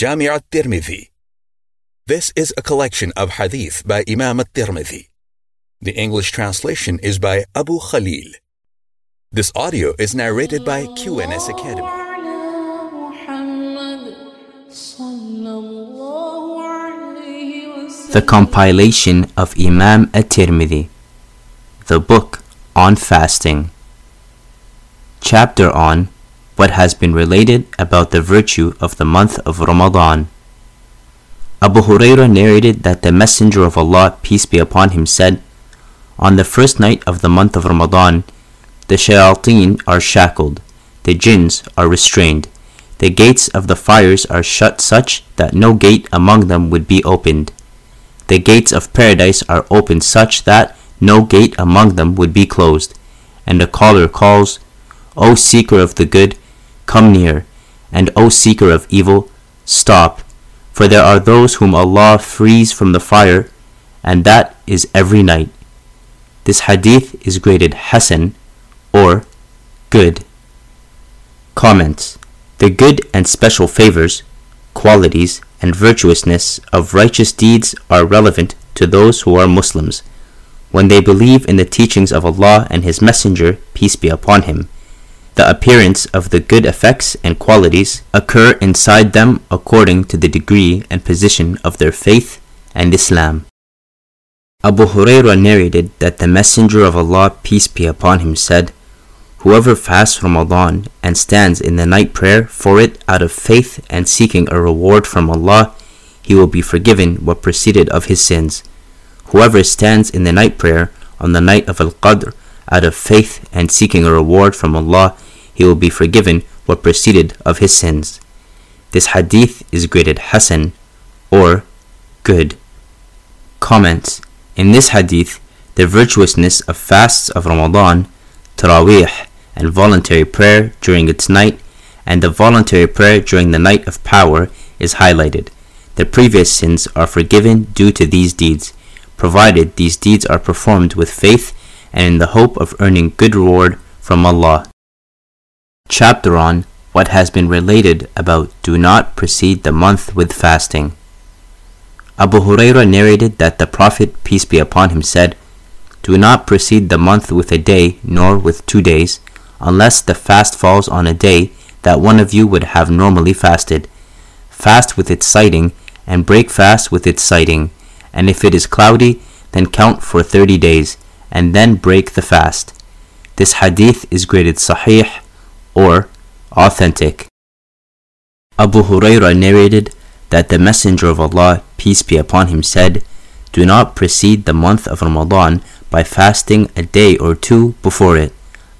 Jami' al-Tirmidhi. This is a collection of hadith by Imam al-Tirmidhi. The English translation is by Abu Khalil. This audio is narrated by QNS Academy. The compilation of Imam at-Tirmidhi, the book on fasting. Chapter on what has been related about the virtue of the month of Ramadan. Abu Hurairah narrated that the Messenger of Allah, peace be upon him, said, On the first night of the month of Ramadan, the shayateen are shackled, the jinns are restrained, the gates of the fires are shut such that no gate among them would be opened. The gates of paradise are opened such that no gate among them would be closed. And the caller calls, O seeker of the good, come near, and O seeker of evil, stop. For there are those whom Allah frees from the fire, and that is every night. This hadith is graded Hasan or good. Comments The good and special favors, qualities, and virtuousness of righteous deeds are relevant to those who are Muslims when they believe in the teachings of Allah and His Messenger, peace be upon him. The appearance of the good effects and qualities occur inside them according to the degree and position of their faith and Islam. Abu Hurairah narrated that the Messenger of Allah, peace be upon him, said, Whoever fasts Ramadan and stands in the night prayer for it out of faith and seeking a reward from Allah, he will be forgiven what preceded of his sins. Whoever stands in the night prayer on the night of Al Qadr out of faith and seeking a reward from Allah, he will be forgiven what preceded of his sins. This hadith is graded Hasan or good. Comments In this hadith, the virtuousness of fasts of Ramadan, Taraweeh, and voluntary prayer during its night, and the voluntary prayer during the night of power is highlighted. The previous sins are forgiven due to these deeds, provided these deeds are performed with faith and in the hope of earning good reward from Allah. Chapter on what has been related about do not precede the month with fasting. Abu Hurairah narrated that the Prophet, peace be upon him, said, Do not precede the month with a day, nor with two days, unless the fast falls on a day that one of you would have normally fasted. Fast with its sighting, and break fast with its sighting, and if it is cloudy, then count for thirty days, and then break the fast. This hadith is graded sahih or authentic. Abu Hurairah narrated that the Messenger of Allah, peace be upon him, said, Do not precede the month of Ramadan by fasting a day or two before it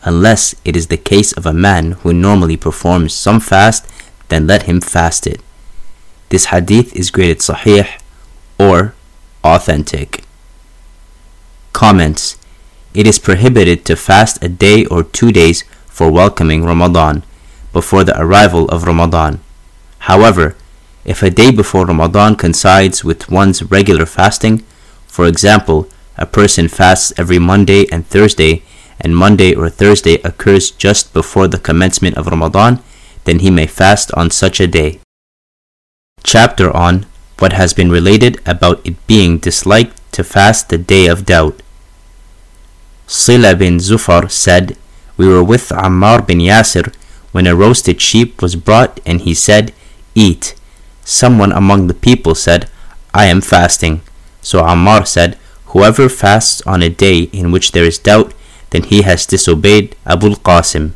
unless it is the case of a man who normally performs some fast, then let him fast it. This hadith is graded sahih or authentic. Comments It is prohibited to fast a day or two days for welcoming Ramadan before the arrival of Ramadan. However, if a day before Ramadan coincides with one's regular fasting, for example, a person fasts every Monday and Thursday and Monday or Thursday occurs just before the commencement of Ramadan, then he may fast on such a day. Chapter on what has been related about it being disliked to fast the day of doubt. Sila bin Zufar said, We were with Ammar bin Yasir when a roasted sheep was brought, and he said, Eat. Someone among the people said, I am fasting. So Ammar said, Whoever fasts on a day in which there is doubt, then he has disobeyed Abu al-Qasim.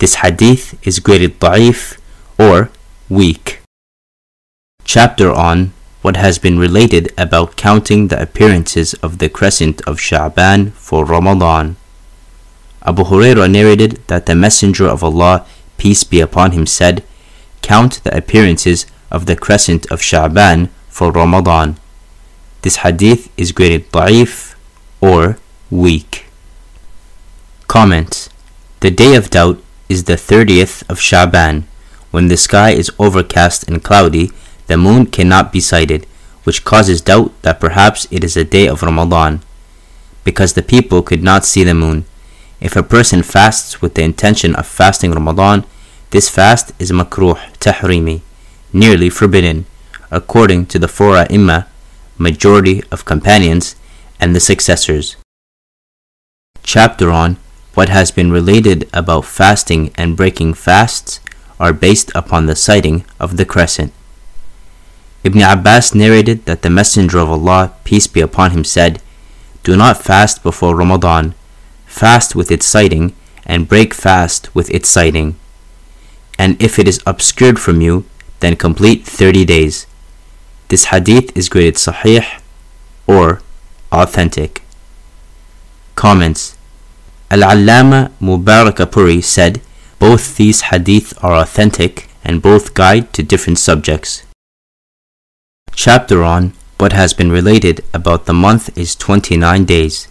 This hadith is graded da'if or weak. Chapter on what has been related about counting the appearances of the crescent of Sha'ban for Ramadan. Abu Hurairah narrated that the Messenger of Allah, peace be upon him, said, Count the appearances of the crescent of Sha'ban for Ramadan. This hadith is graded da'if or weak. Comment The day of doubt is the 30th of Sha'ban. When the sky is overcast and cloudy, the moon cannot be sighted, which causes doubt that perhaps it is a day of Ramadan, because the people could not see the moon. If a person fasts with the intention of fasting Ramadan, this fast is makruh, tahrimi. nearly forbidden, according to the four Imma, majority of companions, and the successors. Chapter on what has been related about fasting and breaking fasts are based upon the sighting of the crescent. Ibn Abbas narrated that the Messenger of Allah, peace be upon him, said, Do not fast before Ramadan, fast with its sighting, and break fast with its sighting. And if it is obscured from you, then complete 30 days. This hadith is graded sahih or authentic. Comments Al-Allama Mubarakpuri said, both these hadith are authentic and both guide to different subjects. Chapter on what has been related about the month is 29 days.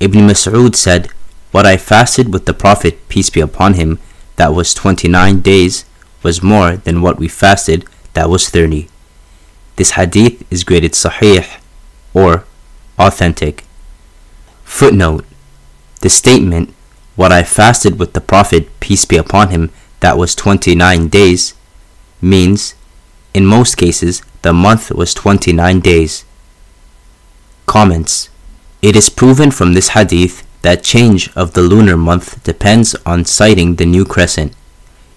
Ibn Mas'ud said, What I fasted with the Prophet, peace be upon him, that was 29 days, was more than what we fasted, that was 30. This hadith is graded sahih or authentic. Footnote The statement, What I fasted with the Prophet, peace be upon him, that was 29 days, means, in most cases, the month was 29 days. Comments It is proven from this hadith that change of the lunar month depends on sighting the new crescent.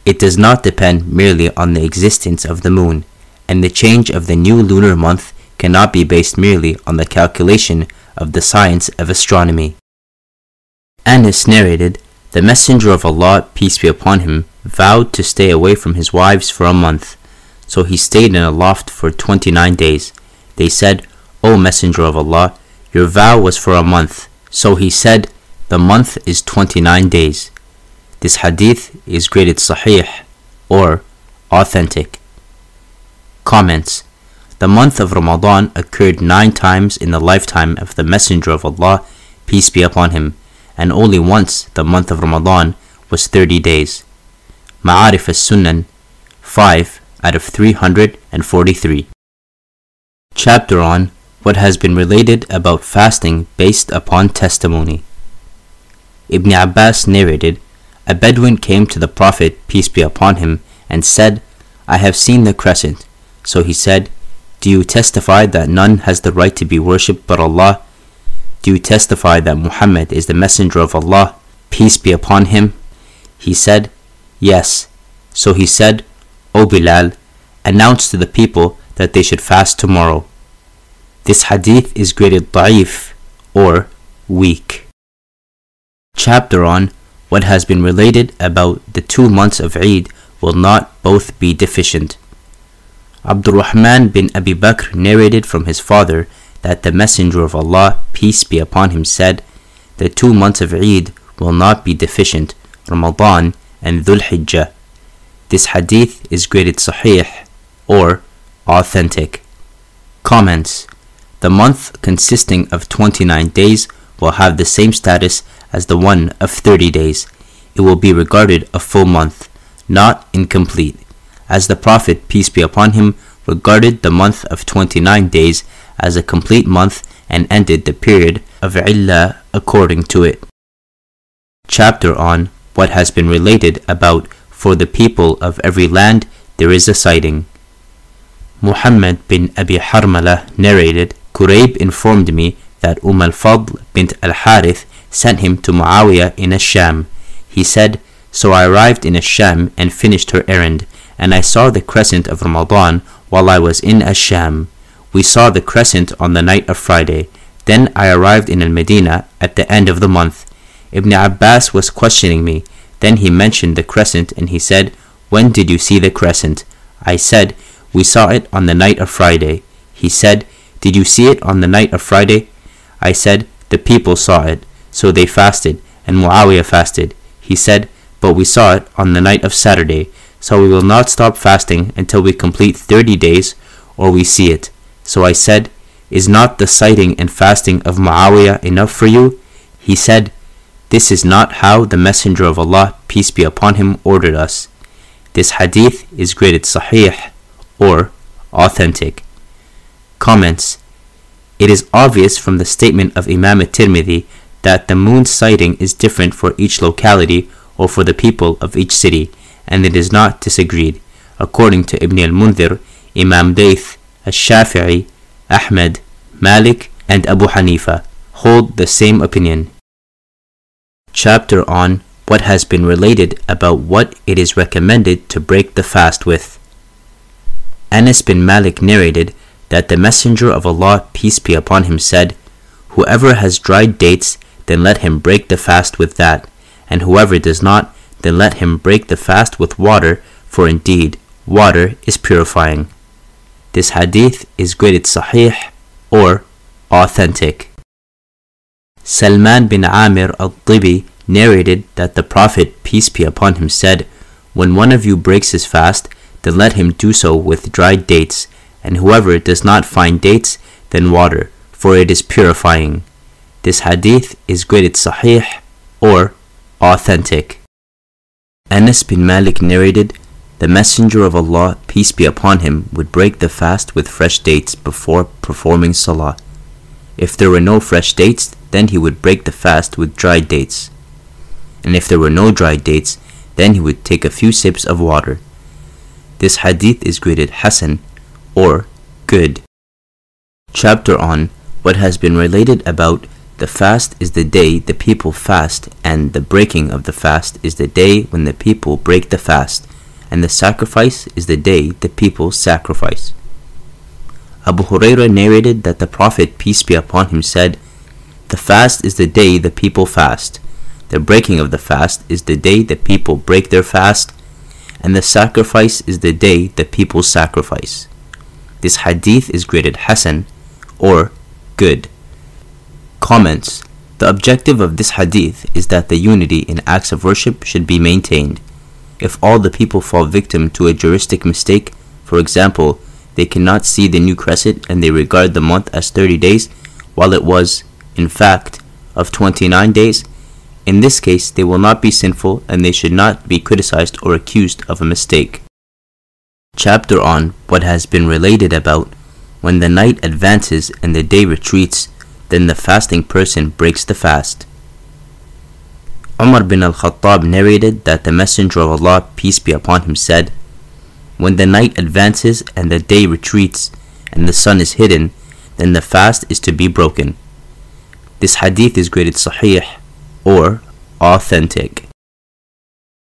It does not depend merely on the existence of the moon and the change of the new lunar month cannot be based merely on the calculation of the science of astronomy. Anas narrated, The Messenger of Allah, peace be upon him, vowed to stay away from his wives for a month. So he stayed in a loft for twenty nine days. They said, O Messenger of Allah, your vow was for a month. So he said, The month is twenty nine days. This hadith is graded sahih or authentic. Comments The month of Ramadan occurred nine times in the lifetime of the Messenger of Allah, peace be upon him, and only once the month of Ramadan was 30 days. Ma'arif as-Sunan 5 out of 343. Chapter on what has been related about fasting based upon testimony. Ibn Abbas narrated, A Bedouin came to the Prophet, peace be upon him, and said, I have seen the crescent. So he said, Do you testify that none has the right to be worshipped but Allah? Do you testify that Muhammad is the messenger of Allah, peace be upon him? He said, Yes. So he said, O Bilal, announce to the people that they should fast tomorrow. This hadith is graded da'if or weak. Chapter on what has been related about the two months of Eid will not both be deficient. Abdurrahman bin Abi Bakr narrated from his father that the Messenger of Allah, peace be upon him, said, The two months of Eid will not be deficient, Ramadan and Dhul Hijjah. This hadith is graded sahih or authentic. Comments The month consisting of 29 days will have the same status as the one of 30 days. It will be regarded a full month, not incomplete as the Prophet, peace be upon him, regarded the month of 29 days as a complete month and ended the period of Illah according to it. Chapter on what has been related about for the people of every land there is a sighting. Muhammad bin Abi Harmala narrated, Kurayb informed me that Umm al-Fadl bint al-Harith sent him to Muawiyah in Ash-Sham. He said, So I arrived in Ash-Sham and finished her errand and I saw the crescent of Ramadan while I was in Ash-Sham. We saw the crescent on the night of Friday. Then I arrived in Al-Medina at the end of the month. Ibn Abbas was questioning me. Then he mentioned the crescent and he said, When did you see the crescent? I said, We saw it on the night of Friday. He said, Did you see it on the night of Friday? I said, The people saw it. So they fasted, and Muawiyah fasted. He said, But we saw it on the night of Saturday so we will not stop fasting until we complete 30 days or we see it. So I said, Is not the sighting and fasting of Muawiyah enough for you? He said, This is not how the Messenger of Allah, peace be upon him, ordered us. This hadith is graded sahih or authentic. Comments It is obvious from the statement of Imam at-Tirmidhi that the moon sighting is different for each locality or for the people of each city and it is not disagreed. according to Ibn al-Mundhir, Imam Layth, Al-Shafi'i, Ahmed, Malik, and Abu Hanifa hold the same opinion. Chapter on what has been related about what it is recommended to break the fast with. Anas bin Malik narrated that the Messenger of Allah, peace be upon him, said, Whoever has dried dates, then let him break the fast with that, and whoever does not, then let him break the fast with water, for indeed, water is purifying. This hadith is graded sahih or authentic. Salman bin Amir al-Tibi narrated that the Prophet, peace be upon him, said, When one of you breaks his fast, then let him do so with dried dates, and whoever does not find dates, then water, for it is purifying. This hadith is graded sahih or authentic. Anas bin Malik narrated, The Messenger of Allah, peace be upon him, would break the fast with fresh dates before performing salah. If there were no fresh dates, then he would break the fast with dried dates. And if there were no dried dates, then he would take a few sips of water. This hadith is graded Hasan or good. Chapter on what has been related about the fast is the day the people fast, and the breaking of the fast is the day when the people break the fast, and the sacrifice is the day the people sacrifice. Abu Huraira narrated that the Prophet, peace be upon him, said, The fast is the day the people fast. The breaking of the fast is the day the people break their fast, and the sacrifice is the day the people sacrifice. This hadith is graded Hasan or good. Comments The objective of this hadith is that the unity in acts of worship should be maintained. If all the people fall victim to a juristic mistake, for example, they cannot see the new crescent and they regard the month as 30 days, while it was, in fact, of 29 days, in this case they will not be sinful and they should not be criticized or accused of a mistake. Chapter on what has been related about when the night advances and the day retreats, then the fasting person breaks the fast. Umar bin al Khattab narrated that the Messenger of Allah, peace be upon him, said, When the night advances and the day retreats and the sun is hidden, then the fast is to be broken. This hadith is graded sahih or authentic.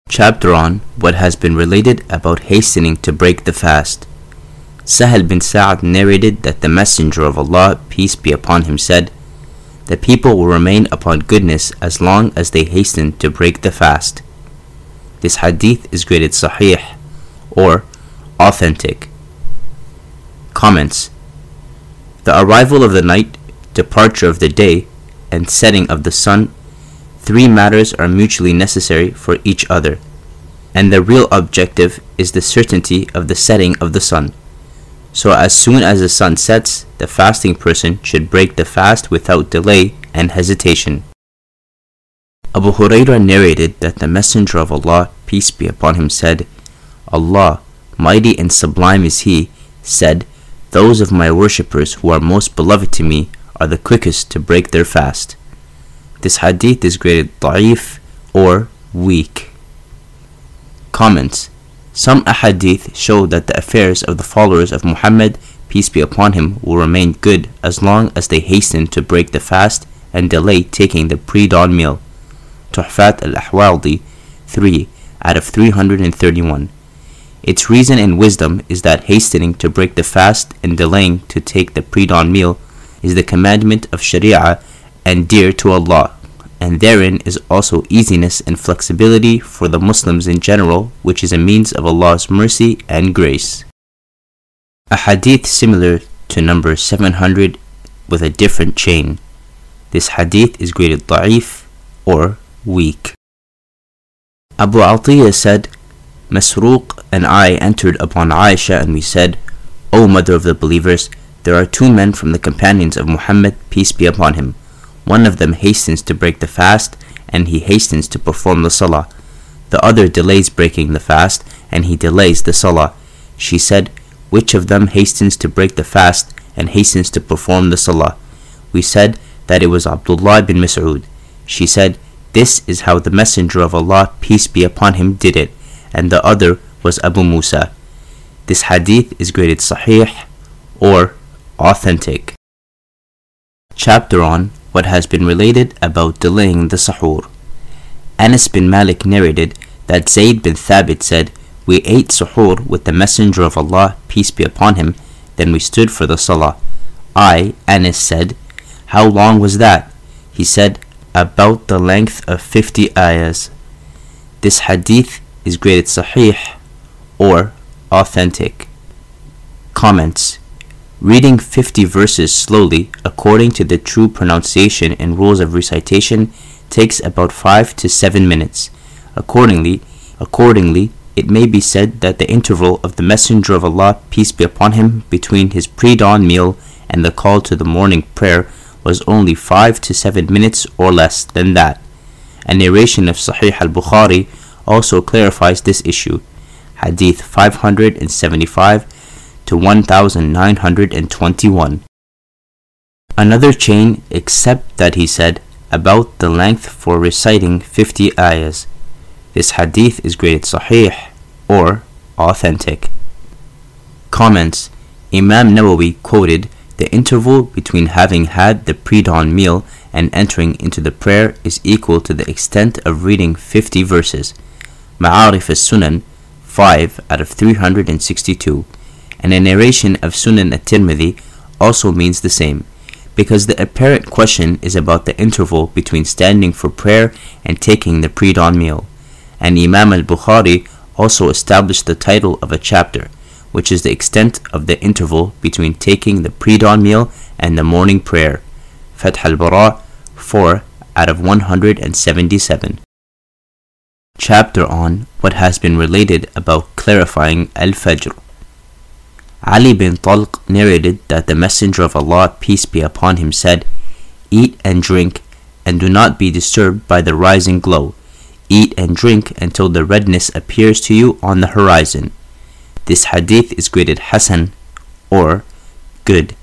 Chapter on what has been related about hastening to break the fast. Sahel bin Sa'ad narrated that the Messenger of Allah, peace be upon him, said, The people will remain upon goodness as long as they hasten to break the fast. This hadith is graded sahih or authentic. Comments The arrival of the night, departure of the day, and setting of the sun, three matters are mutually necessary for each other, and the real objective is the certainty of the setting of the sun. So as soon as the sun sets, the fasting person should break the fast without delay and hesitation. Abu Hurairah narrated that the Messenger of Allah, peace be upon him, said, Allah, mighty and sublime is He, said, Those of my worshippers who are most beloved to me are the quickest to break their fast. This hadith is graded da'if or weak. Comments some ahadith show that the affairs of the followers of Muhammad, peace be upon him, will remain good as long as they hasten to break the fast and delay taking the pre-dawn meal. Tuhfat al-Ahwadi 3 out of 331. Its reason and wisdom is that hastening to break the fast and delaying to take the pre-dawn meal is the commandment of Sharia and dear to Allah and therein is also easiness and flexibility for the Muslims in general, which is a means of Allah's mercy and grace. A hadith similar to number 700 with a different chain. This hadith is graded da'if or weak. Abu Atiyah said, Masruq and I entered upon Aisha and we said, O mother of the believers, there are two men from the companions of Muhammad, peace be upon him one of them hastens to break the fast, and he hastens to perform the salah. The other delays breaking the fast, and he delays the salah. She said, Which of them hastens to break the fast, and hastens to perform the salah? We said that it was Abdullah bin Mas'ud. She said, This is how the Messenger of Allah, peace be upon him, did it, and the other was Abu Musa. This hadith is graded sahih or authentic. Chapter on what has been related about delaying the sahur. Anas bin Malik narrated that Zayd bin Thabit said, We ate suhoor with the Messenger of Allah, peace be upon him, then we stood for the salah. I, Anas, said, How long was that? He said, About the length of fifty ayahs. This hadith is graded sahih or authentic. Comments Reading 50 verses slowly according to the true pronunciation and rules of recitation takes about 5 to 7 minutes. Accordingly, accordingly, it may be said that the interval of the Messenger of Allah, peace be upon him, between his pre-dawn meal and the call to the morning prayer was only 5 to 7 minutes or less than that. A narration of Sahih al-Bukhari also clarifies this issue. Hadith 575 to 1921. Another chain except that he said about the length for reciting 50 ayahs. This hadith is graded sahih or authentic. Comments Imam Nawawi quoted the interval between having had the pre-dawn meal and entering into the prayer is equal to the extent of reading 50 verses. Ma'arif as-Sunan 5 out of 362 and a narration of Sunan at-Tirmidhi also means the same because the apparent question is about the interval between standing for prayer and taking the pre-dawn meal. And Imam al-Bukhari also established the title of a chapter, which is the extent of the interval between taking the pre-dawn meal and the morning prayer. Fath al-Bari 4 out of 177. Chapter on what has been related about clarifying al-Fajr. Ali bin Talq narrated that the Messenger of Allah, peace be upon him, said, Eat and drink, and do not be disturbed by the rising glow. Eat and drink until the redness appears to you on the horizon. This hadith is graded Hasan or good.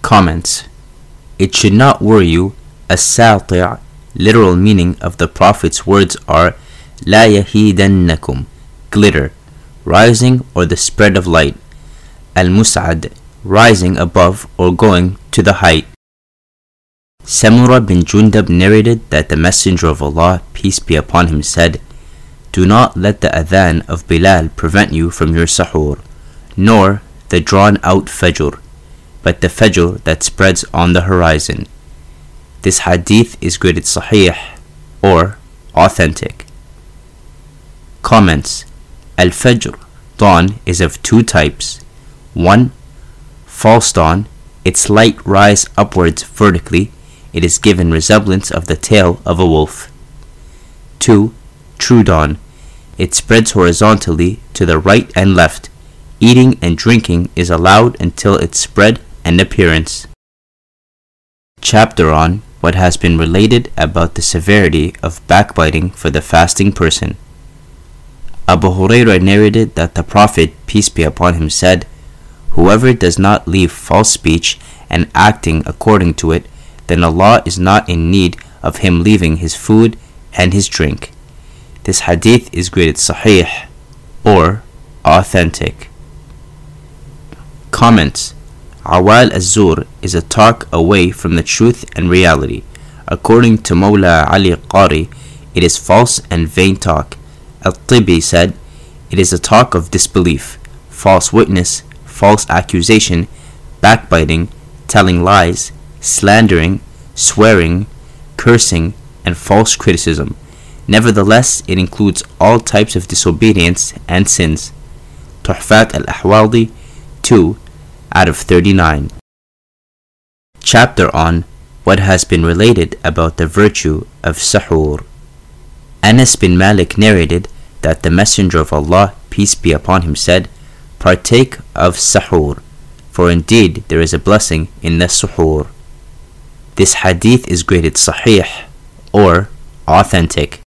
Comments It should not worry you. As-sati' literal meaning of the Prophet's words are La yahidannakum glitter rising or the spread of light. Al-Mus'ad, rising above or going to the height. Samura bin Jundab narrated that the Messenger of Allah, peace be upon him, said, Do not let the adhan of Bilal prevent you from your sahur, nor the drawn out fajr, but the fajr that spreads on the horizon. This hadith is graded sahih or authentic. Comments Al-Fajr, dawn, is of two types. One, false dawn, its light rise upwards vertically, it is given resemblance of the tail of a wolf. 2. True dawn, it spreads horizontally to the right and left. Eating and drinking is allowed until its spread and appearance. Chapter on what has been related about the severity of backbiting for the fasting person. Abu Hurairah narrated that the Prophet, peace be upon him, said, Whoever does not leave false speech and acting according to it, then Allah is not in need of him leaving his food and his drink. This hadith is graded sahih or authentic. Comments Qawl az-zur is a talk away from the truth and reality. According to Mulla Ali Qari, it is false and vain talk Al-Tibi said, It is a talk of disbelief, false witness, false accusation, backbiting, telling lies, slandering, swearing, cursing, and false criticism. Nevertheless, it includes all types of disobedience and sins. Tuhfat al-Ahwadi 2 out of 39. Chapter on what has been related about the virtue of sahur. Anas bin Malik narrated that the Messenger of Allah, peace be upon him, said, Partake of sahur, for indeed there is a blessing in the suhoor. This hadith is graded sahih or authentic.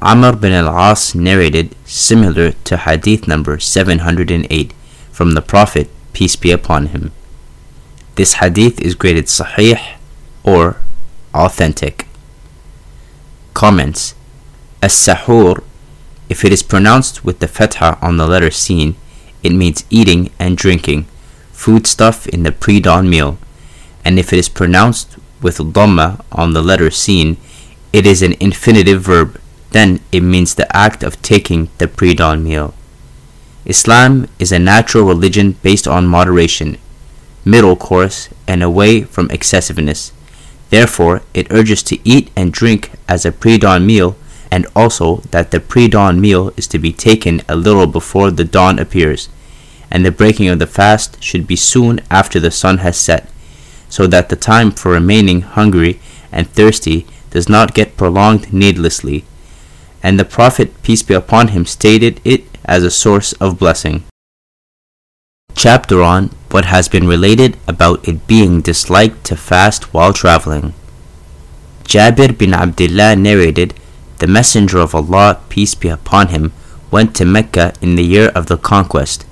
Amr bin al-As narrated similar to hadith number 708 from the Prophet, peace be upon him. This hadith is graded sahih or authentic. Comments As-sahur If it is pronounced with the fatha on the letter sin, it means eating and drinking, foodstuff in the pre-dawn meal. And if it is pronounced with dhamma on the letter sin, it is an infinitive verb. Then it means the act of taking the pre-dawn meal. Islam is a natural religion based on moderation, middle course, and away from excessiveness. Therefore, it urges to eat and drink as a pre-dawn meal and also that the pre-dawn meal is to be taken a little before the dawn appears, and the breaking of the fast should be soon after the sun has set, so that the time for remaining hungry and thirsty does not get prolonged needlessly. And the Prophet, peace be upon him, stated it as a source of blessing. Chapter on what has been related about it being disliked to fast while traveling. Jabir bin Abdullah narrated the Messenger of Allah, peace be upon him, went to Mecca in the year of the conquest.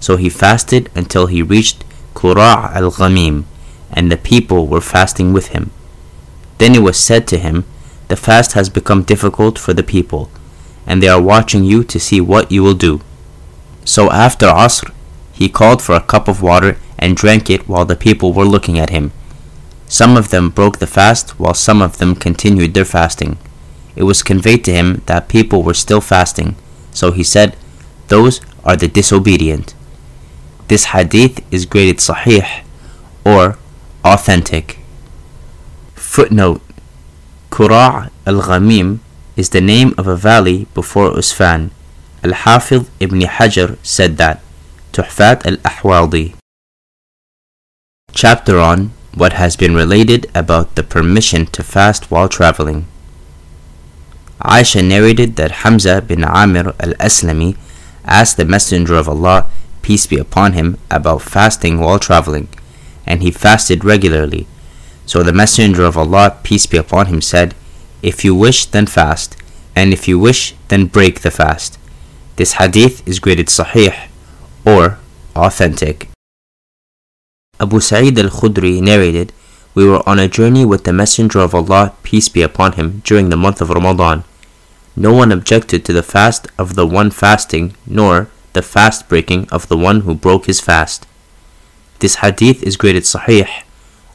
So he fasted until he reached Qura' al Ghamim, and the people were fasting with him. Then it was said to him, The fast has become difficult for the people, and they are watching you to see what you will do. So after Asr, he called for a cup of water and drank it while the people were looking at him. Some of them broke the fast, while some of them continued their fasting it was conveyed to him that people were still fasting. So he said, Those are the disobedient. This hadith is graded sahih or authentic. Footnote Qura' al Ghamim is the name of a valley before Usfan. Al Hafidh ibn Hajar said that. Tuhfat al Ahwadi. Chapter on what has been related about the permission to fast while traveling. Aisha narrated that Hamza bin Amir al-Aslami asked the Messenger of Allah, peace be upon him, about fasting while traveling, and he fasted regularly. So the Messenger of Allah, peace be upon him, said, If you wish, then fast, and if you wish, then break the fast. This hadith is graded sahih, or authentic. Abu Sa'id al-Khudri narrated, We were on a journey with the Messenger of Allah, peace be upon him, during the month of Ramadan. No one objected to the fast of the one fasting, nor the fast breaking of the one who broke his fast. This hadith is graded sahih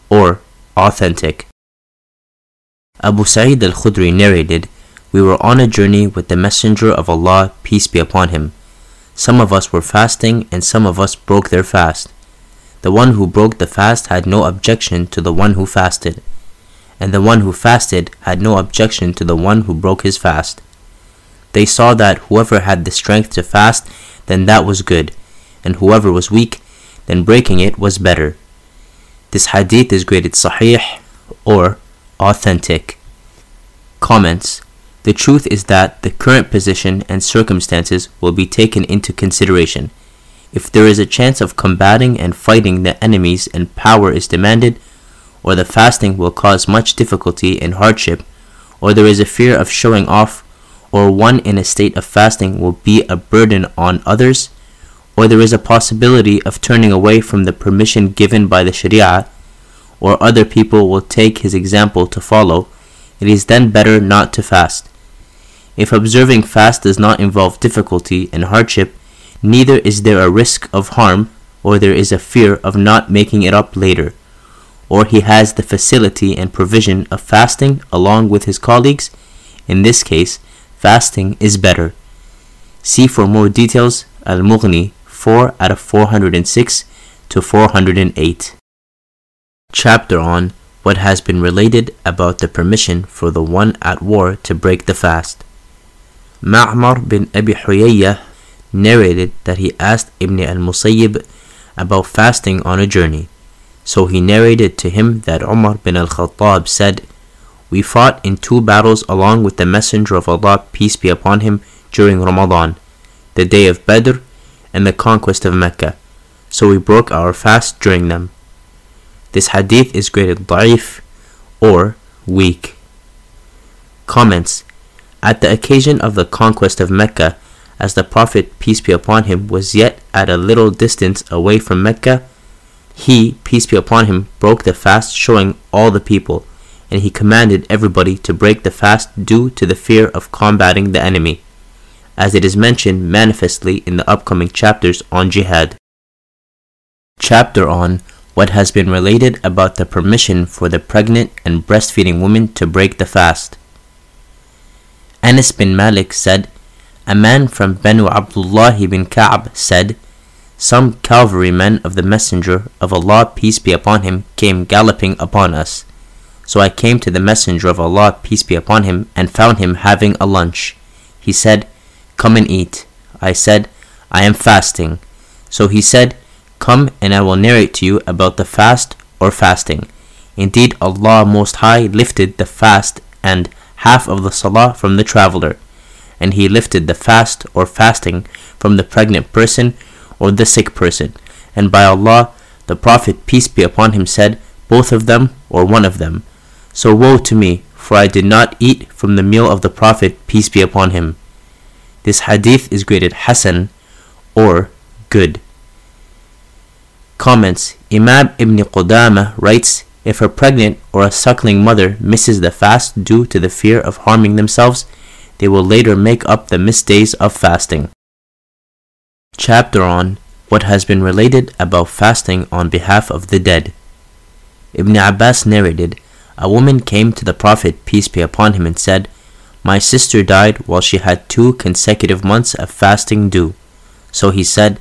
or authentic. Abu Sa'id al Khudri narrated, We were on a journey with the Messenger of Allah, peace be upon him. Some of us were fasting and some of us broke their fast. The one who broke the fast had no objection to the one who fasted, and the one who fasted had no objection to the one who broke his fast. They saw that whoever had the strength to fast, then that was good, and whoever was weak, then breaking it was better. This hadith is graded sahih or authentic. Comments The truth is that the current position and circumstances will be taken into consideration. If there is a chance of combating and fighting the enemies and power is demanded, or the fasting will cause much difficulty and hardship, or there is a fear of showing off or one in a state of fasting will be a burden on others, or there is a possibility of turning away from the permission given by the Sharia, or other people will take his example to follow, it is then better not to fast. If observing fast does not involve difficulty and hardship, neither is there a risk of harm, or there is a fear of not making it up later, or he has the facility and provision of fasting along with his colleagues. In this case, fasting is better. See for more details Al Mughni 4 out of 406 to 408. Chapter on what has been related about the permission for the one at war to break the fast. Ma'mar bin Abi Huyayya narrated that he asked Ibn al-Musayyib about fasting on a journey. So he narrated to him that Umar bin al-Khattab said, we fought in two battles along with the Messenger of Allah, peace be upon him, during Ramadan, the day of Badr and the conquest of Mecca. So we broke our fast during them. This hadith is graded da'if or weak. Comments At the occasion of the conquest of Mecca, as the Prophet, peace be upon him, was yet at a little distance away from Mecca, he, peace be upon him, broke the fast, showing all the people and he commanded everybody to break the fast due to the fear of combating the enemy. as it is mentioned manifestly in the upcoming chapters on jihad. Chapter on what has been related about the permission for the pregnant and breastfeeding woman to break the fast. Anas bin Malik said, A man from Banu Abdullah bin Ka'b said, Some cavalrymen of the Messenger of Allah, peace be upon him, came galloping upon us. So I came to the Messenger of Allah, peace be upon him, and found him having a lunch. He said, Come and eat. I said, I am fasting. So he said, Come and I will narrate to you about the fast or fasting. Indeed, Allah Most High lifted the fast and half of the salah from the traveler, and He lifted the fast or fasting from the pregnant person or the sick person. And by Allah, the Prophet, peace be upon him, said, Both of them or one of them. So woe to me, for I did not eat from the meal of the Prophet, peace be upon him. This hadith is graded Hasan or good. Comments Imam Ibn Qudama writes If a pregnant or a suckling mother misses the fast due to the fear of harming themselves, they will later make up the missed days of fasting. Chapter on what has been related about fasting on behalf of the dead. Ibn Abbas narrated a woman came to the Prophet, peace be upon him, and said, My sister died while she had two consecutive months of fasting due. So he said,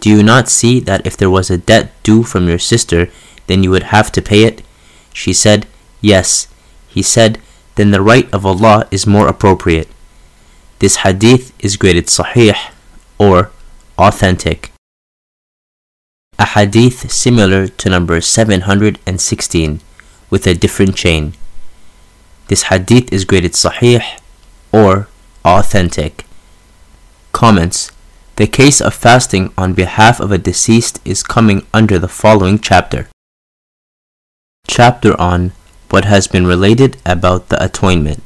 Do you not see that if there was a debt due from your sister, then you would have to pay it? She said, Yes. He said, Then the right of Allah is more appropriate. This hadith is graded sahih or authentic. A hadith similar to number 716 with a different chain. This hadith is graded sahih or authentic. Comments The case of fasting on behalf of a deceased is coming under the following chapter. Chapter on what has been related about the atonement.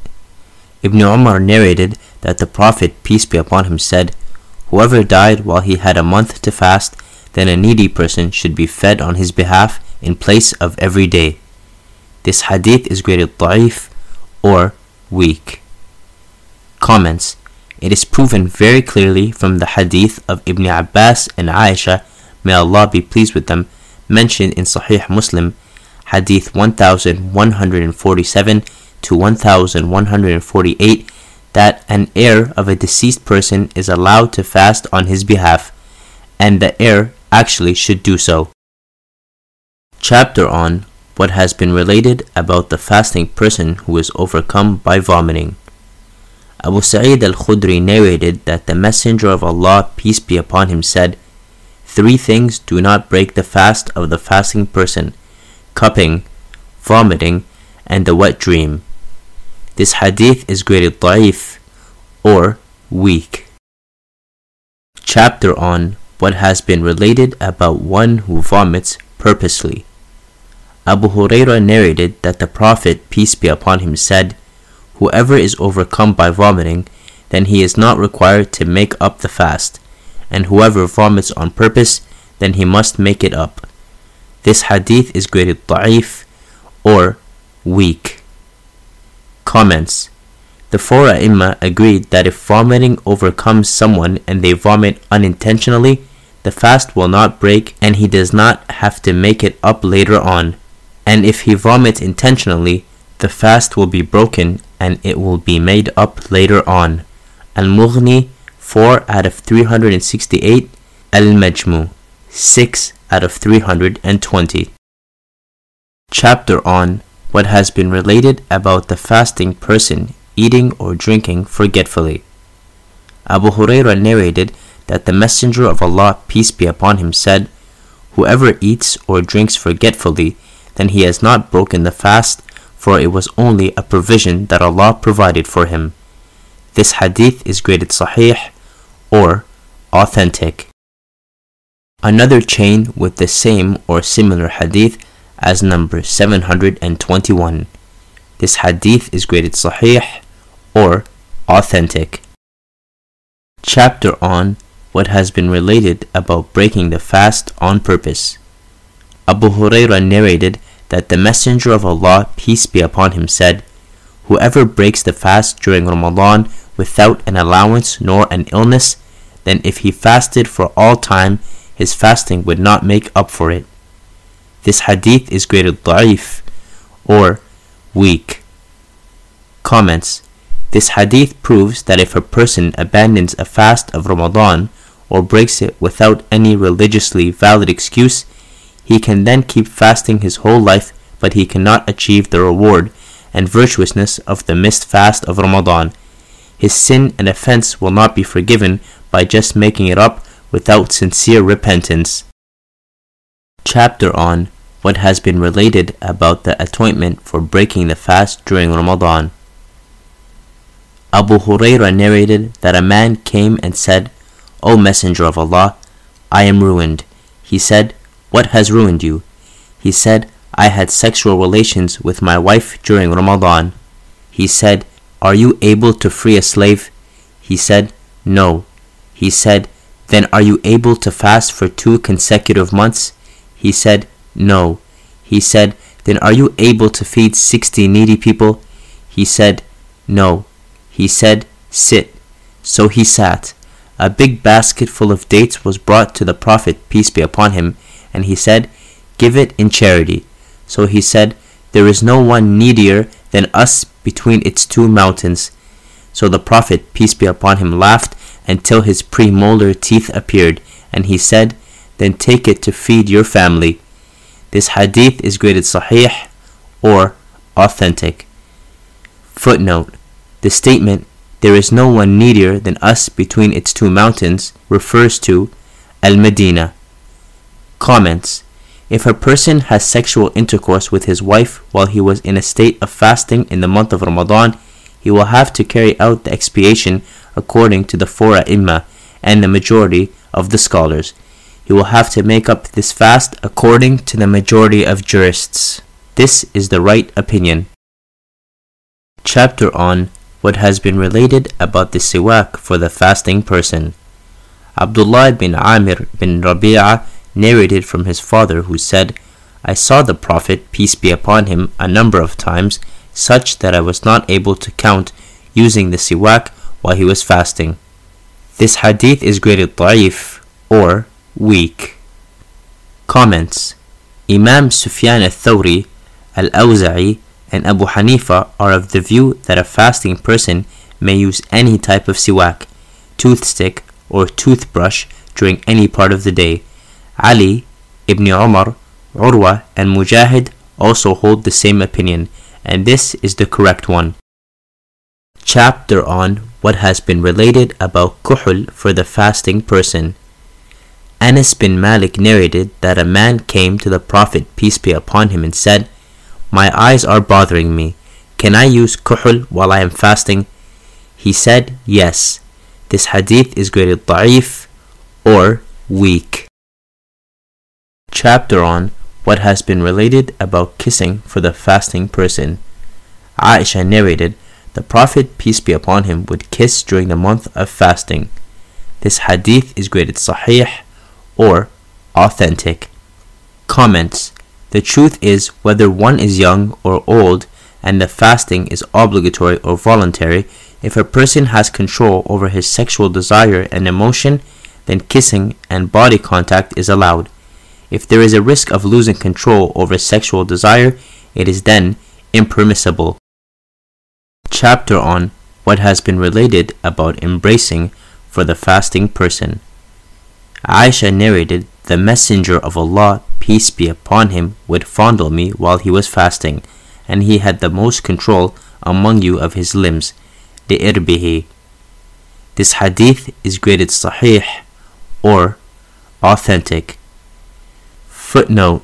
Ibn Umar narrated that the Prophet, peace be upon him, said, Whoever died while he had a month to fast, then a needy person should be fed on his behalf in place of every day. This hadith is graded da'if or weak. Comments It is proven very clearly from the hadith of Ibn Abbas and Aisha, may Allah be pleased with them, mentioned in Sahih Muslim, hadith 1147 to 1148, that an heir of a deceased person is allowed to fast on his behalf, and the heir actually should do so. Chapter on what has been related about the fasting person who is overcome by vomiting. Abu Sa'id al Khudri narrated that the Messenger of Allah, peace be upon him, said, Three things do not break the fast of the fasting person cupping, vomiting, and the wet dream. This hadith is graded da'if or weak. Chapter on what has been related about one who vomits purposely. Abu Huraira narrated that the Prophet, peace be upon him, said, Whoever is overcome by vomiting, then he is not required to make up the fast, and whoever vomits on purpose, then he must make it up. This hadith is graded da'if or weak. Comments The four ai agreed that if vomiting overcomes someone and they vomit unintentionally, the fast will not break and he does not have to make it up later on and if he vomits intentionally, the fast will be broken and it will be made up later on. Al Mughni 4 out of 368, Al Majmu 6 out of 320. Chapter on what has been related about the fasting person eating or drinking forgetfully. Abu Huraira narrated that the Messenger of Allah, peace be upon him, said, Whoever eats or drinks forgetfully, then he has not broken the fast, for it was only a provision that Allah provided for him. This hadith is graded sahih or authentic. Another chain with the same or similar hadith as number 721. This hadith is graded sahih or authentic. Chapter on what has been related about breaking the fast on purpose. Abu Huraira narrated that the Messenger of Allah, peace be upon him, said, Whoever breaks the fast during Ramadan without an allowance nor an illness, then if he fasted for all time, his fasting would not make up for it. This hadith is graded da'if or weak. Comments This hadith proves that if a person abandons a fast of Ramadan or breaks it without any religiously valid excuse, he can then keep fasting his whole life, but he cannot achieve the reward and virtuousness of the missed fast of Ramadan. His sin and offense will not be forgiven by just making it up without sincere repentance. Chapter on what has been related about the atonement for breaking the fast during Ramadan. Abu Huraira narrated that a man came and said, O Messenger of Allah, I am ruined. He said, What has ruined you? He said, I had sexual relations with my wife during Ramadan. He said, Are you able to free a slave? He said, No. He said, Then are you able to fast for two consecutive months? He said, No. He said, Then are you able to feed sixty needy people? He said, No. He said, Sit. So he sat. A big basket full of dates was brought to the Prophet, peace be upon him, and he said, Give it in charity. So he said, There is no one needier than us between its two mountains. So the Prophet, peace be upon him, laughed until his premolar teeth appeared, and he said, Then take it to feed your family. This hadith is graded sahih or authentic. Footnote The statement, There is no one needier than us between its two mountains, refers to Al Medina. Comments if a person has sexual intercourse with his wife while he was in a state of fasting in the month of Ramadan, he will have to carry out the expiation according to the four ai and the majority of the scholars. He will have to make up this fast according to the majority of jurists. This is the right opinion. Chapter on what has been related about the siwak for the fasting person. Abdullah bin Amir bin Rabi'ah narrated from his father, who said, I saw the Prophet, peace be upon him, a number of times, such that I was not able to count, using the siwak while he was fasting. This hadith is graded da'if, or weak. Comments Imam Sufyan al-Thawri, al-Awza'i, and Abu Hanifa are of the view that a fasting person may use any type of siwak, toothstick, or toothbrush during any part of the day, Ali, Ibn Umar, Urwa, and Mujahid also hold the same opinion, and this is the correct one. Chapter on what has been related about kuhul for the fasting person. Anas bin Malik narrated that a man came to the Prophet, peace be upon him, and said, My eyes are bothering me. Can I use kuhul while I am fasting? He said, Yes. This hadith is graded da'if or weak chapter on what has been related about kissing for the fasting person. Aisha narrated, The Prophet, peace be upon him, would kiss during the month of fasting. This hadith is graded sahih or authentic. Comments The truth is, whether one is young or old and the fasting is obligatory or voluntary, if a person has control over his sexual desire and emotion, then kissing and body contact is allowed. If there is a risk of losing control over sexual desire, it is then impermissible. Chapter on what has been related about embracing for the fasting person. Aisha narrated, The Messenger of Allah, peace be upon him, would fondle me while he was fasting, and he had the most control among you of his limbs, the irbihi. This hadith is graded sahih or authentic. Footnote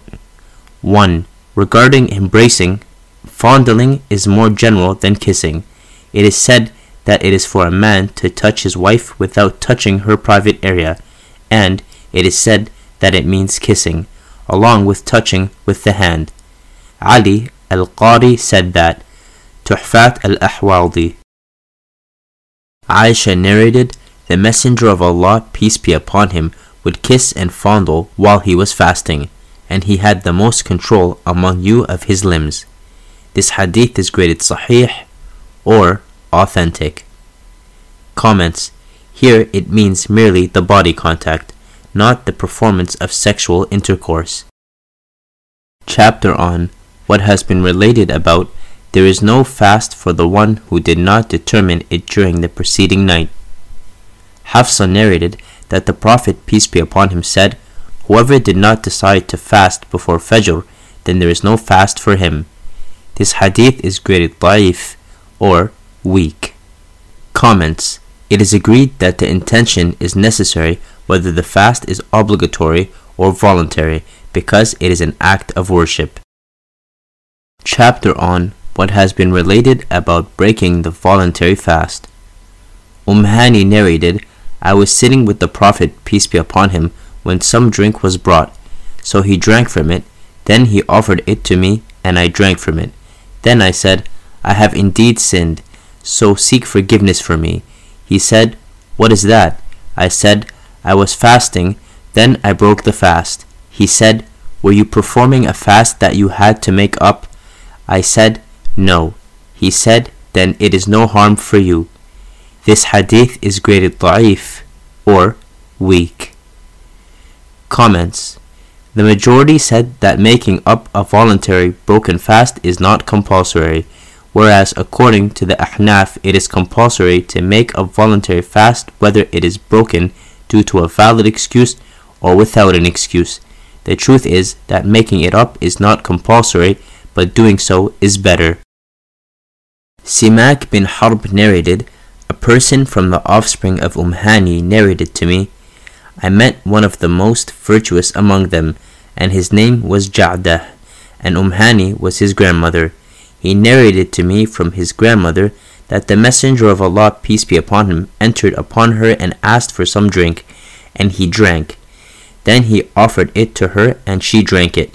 1. Regarding embracing, fondling is more general than kissing. It is said that it is for a man to touch his wife without touching her private area, and it is said that it means kissing, along with touching with the hand. Ali al Qari said that. Tuhfat al Ahwaldi. Aisha narrated, The Messenger of Allah, peace be upon him, would kiss and fondle while he was fasting and he had the most control among you of his limbs. This hadith is graded sahih or authentic. Comments Here it means merely the body contact, not the performance of sexual intercourse. Chapter on what has been related about there is no fast for the one who did not determine it during the preceding night. Hafsa narrated that the Prophet, peace be upon him, said, Whoever did not decide to fast before Fajr, then there is no fast for him. This hadith is graded da'if or weak. Comments It is agreed that the intention is necessary whether the fast is obligatory or voluntary because it is an act of worship. Chapter on what has been related about breaking the voluntary fast. Umhani narrated, I was sitting with the Prophet, peace be upon him, when some drink was brought. So he drank from it, then he offered it to me, and I drank from it. Then I said, I have indeed sinned, so seek forgiveness for me. He said, What is that? I said, I was fasting, then I broke the fast. He said, Were you performing a fast that you had to make up? I said, no. He said, then it is no harm for you. This hadith is graded da'if or weak. Comments The majority said that making up a voluntary broken fast is not compulsory, whereas according to the Ahnaf it is compulsory to make a voluntary fast whether it is broken due to a valid excuse or without an excuse. The truth is that making it up is not compulsory, but doing so is better. Simak bin Harb narrated, A person from the offspring of Umhani narrated to me, I met one of the most virtuous among them, and his name was Ja'dah, and Umhani was his grandmother. He narrated to me from his grandmother that the Messenger of Allah, peace be upon him, entered upon her and asked for some drink, and he drank. Then he offered it to her, and she drank it.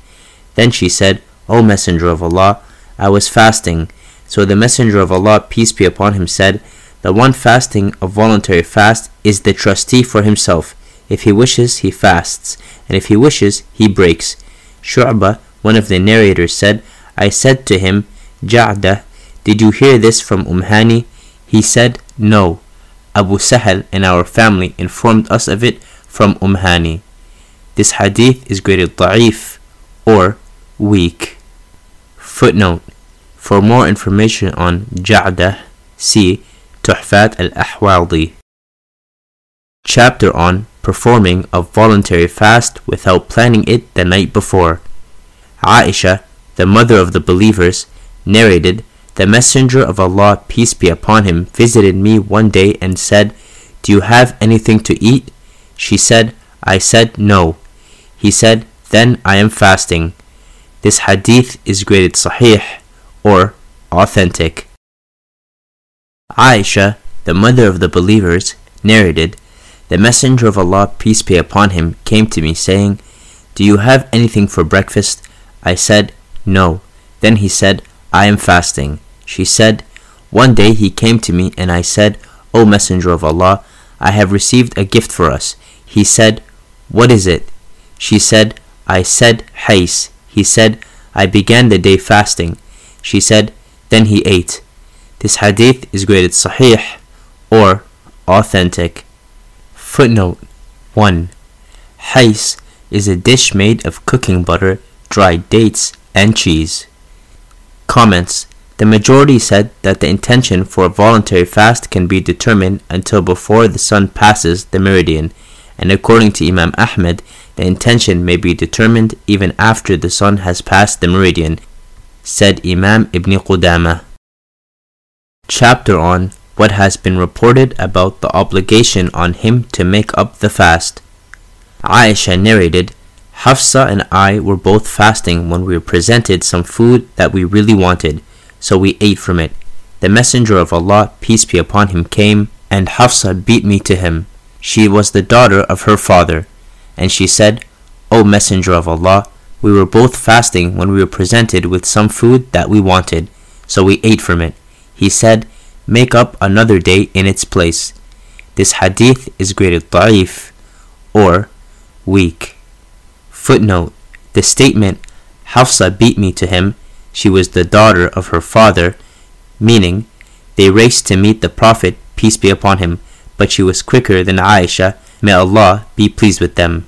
Then she said, O Messenger of Allah, I was fasting, so the Messenger of Allah, peace be upon him, said, The one fasting a voluntary fast is the trustee for himself. If he wishes, he fasts, and if he wishes, he breaks. Shu'bah, one of the narrators, said, I said to him, Ja'dah, did you hear this from Umhani? He said, No. Abu Sahal and our family informed us of it from Umhani. This hadith is graded da'if or weak. Footnote for more information on Ja'dah, see Tuhfat al-Ahwadi. Chapter on performing a voluntary fast without planning it the night before. Aisha, the mother of the believers, narrated, The Messenger of Allah, peace be upon him, visited me one day and said, Do you have anything to eat? She said, I said, No. He said, Then I am fasting. This hadith is graded sahih or authentic. Aisha, the mother of the believers, narrated, The Messenger of Allah, peace be upon him, came to me, saying, Do you have anything for breakfast? I said, No. Then he said, I am fasting. She said, One day he came to me, and I said, O Messenger of Allah, I have received a gift for us. He said, What is it? She said, I said, Hais. He said, I began the day fasting. She said, Then he ate. This hadith is graded sahih or authentic. Footnote 1. Hais is a dish made of cooking butter, dried dates, and cheese. Comments The majority said that the intention for a voluntary fast can be determined until before the sun passes the meridian, and according to Imam Ahmed, the intention may be determined even after the sun has passed the meridian said Imam Ibn Qudama. Chapter on what has been reported about the obligation on him to make up the fast. Aisha narrated, Hafsa and I were both fasting when we were presented some food that we really wanted, so we ate from it. The Messenger of Allah, peace be upon him, came, and Hafsa beat me to him. She was the daughter of her father, and she said, O Messenger of Allah, we were both fasting when we were presented with some food that we wanted, so we ate from it. He said, Make up another day in its place. This hadith is graded da'if or weak. Footnote The statement, Hafsa beat me to him, she was the daughter of her father, meaning, They raced to meet the Prophet, peace be upon him, but she was quicker than Aisha, may Allah be pleased with them.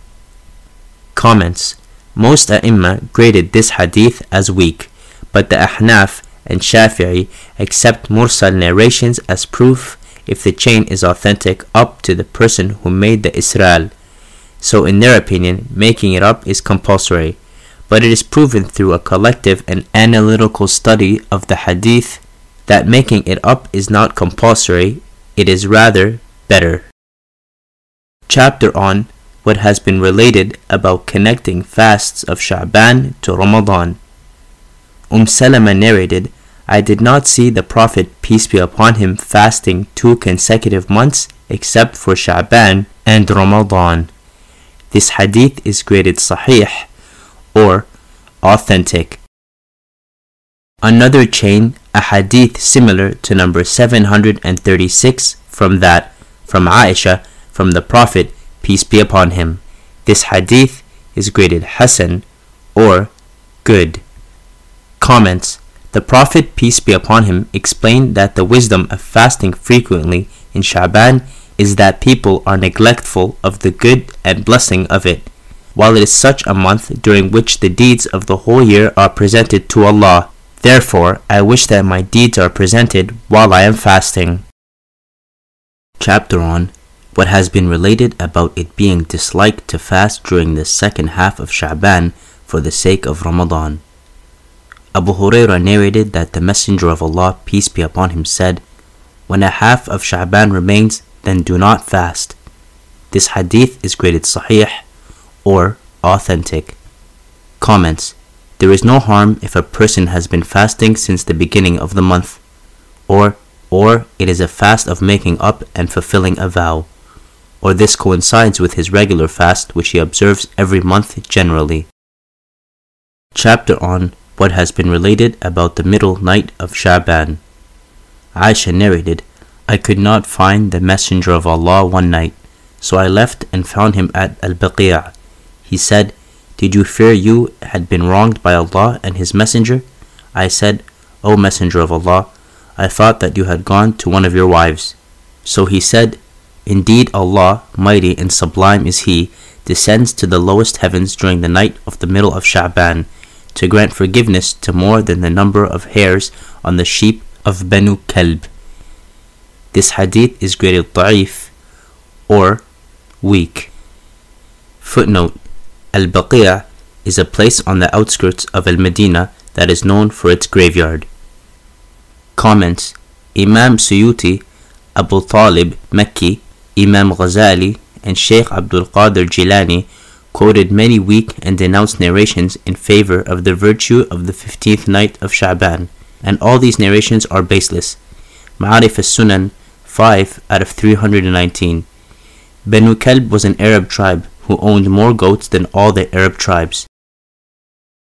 Comments Most ai graded this hadith as weak, but the Ahnaf and Shafi'i accept mursal narrations as proof if the chain is authentic up to the person who made the Irsal. So in their opinion, making it up is compulsory, but it is proven through a collective and analytical study of the hadith that making it up is not compulsory, it is rather better. Chapter on what has been related about connecting fasts of Sha'ban to Ramadan. Umm Salama narrated, I did not see the Prophet, peace be upon him, fasting two consecutive months except for Sha'ban and Ramadan. This hadith is graded sahih or authentic. Another chain, a hadith similar to number 736 from that from Aisha from the Prophet, peace be upon him. This hadith is graded Hasan or good. Comments The Prophet, peace be upon him, explained that the wisdom of fasting frequently in Shaban is that people are neglectful of the good and blessing of it, while it is such a month during which the deeds of the whole year are presented to Allah. Therefore, I wish that my deeds are presented while I am fasting. Chapter on what has been related about it being disliked to fast during the second half of Sha'ban for the sake of Ramadan. Abu Hurairah narrated that the Messenger of Allah, peace be upon him, said, When a half of Sha'ban remains, then do not fast. This hadith is graded sahih or authentic. Comments There is no harm if a person has been fasting since the beginning of the month, or or it is a fast of making up and fulfilling a vow or this coincides with his regular fast which he observes every month generally. Chapter on what has been related about the middle night of Shaban. Aisha narrated, I could not find the Messenger of Allah one night, so I left and found him at Al Baqi'. He said, Did you fear you had been wronged by Allah and His Messenger? I said, O Messenger of Allah, I thought that you had gone to one of your wives. So he said, Indeed, Allah, mighty and sublime is He, descends to the lowest heavens during the night of the middle of Sha'ban, to grant forgiveness to more than the number of hairs on the sheep of Banu Kalb. This hadith is graded da'if or weak. Footnote Al Baqi' is a place on the outskirts of Al Medina that is known for its graveyard. Comments Imam Suyuti, Abu Talib, Mekki, Imam Ghazali and Sheikh Abdul Qadir Jilani quoted many weak and denounced narrations in favor of the virtue of the 15th night of Sha'ban, and all these narrations are baseless. Ma'arif as-Sunan 5 out of 319. Banu Kalb was an Arab tribe who owned more goats than all the Arab tribes.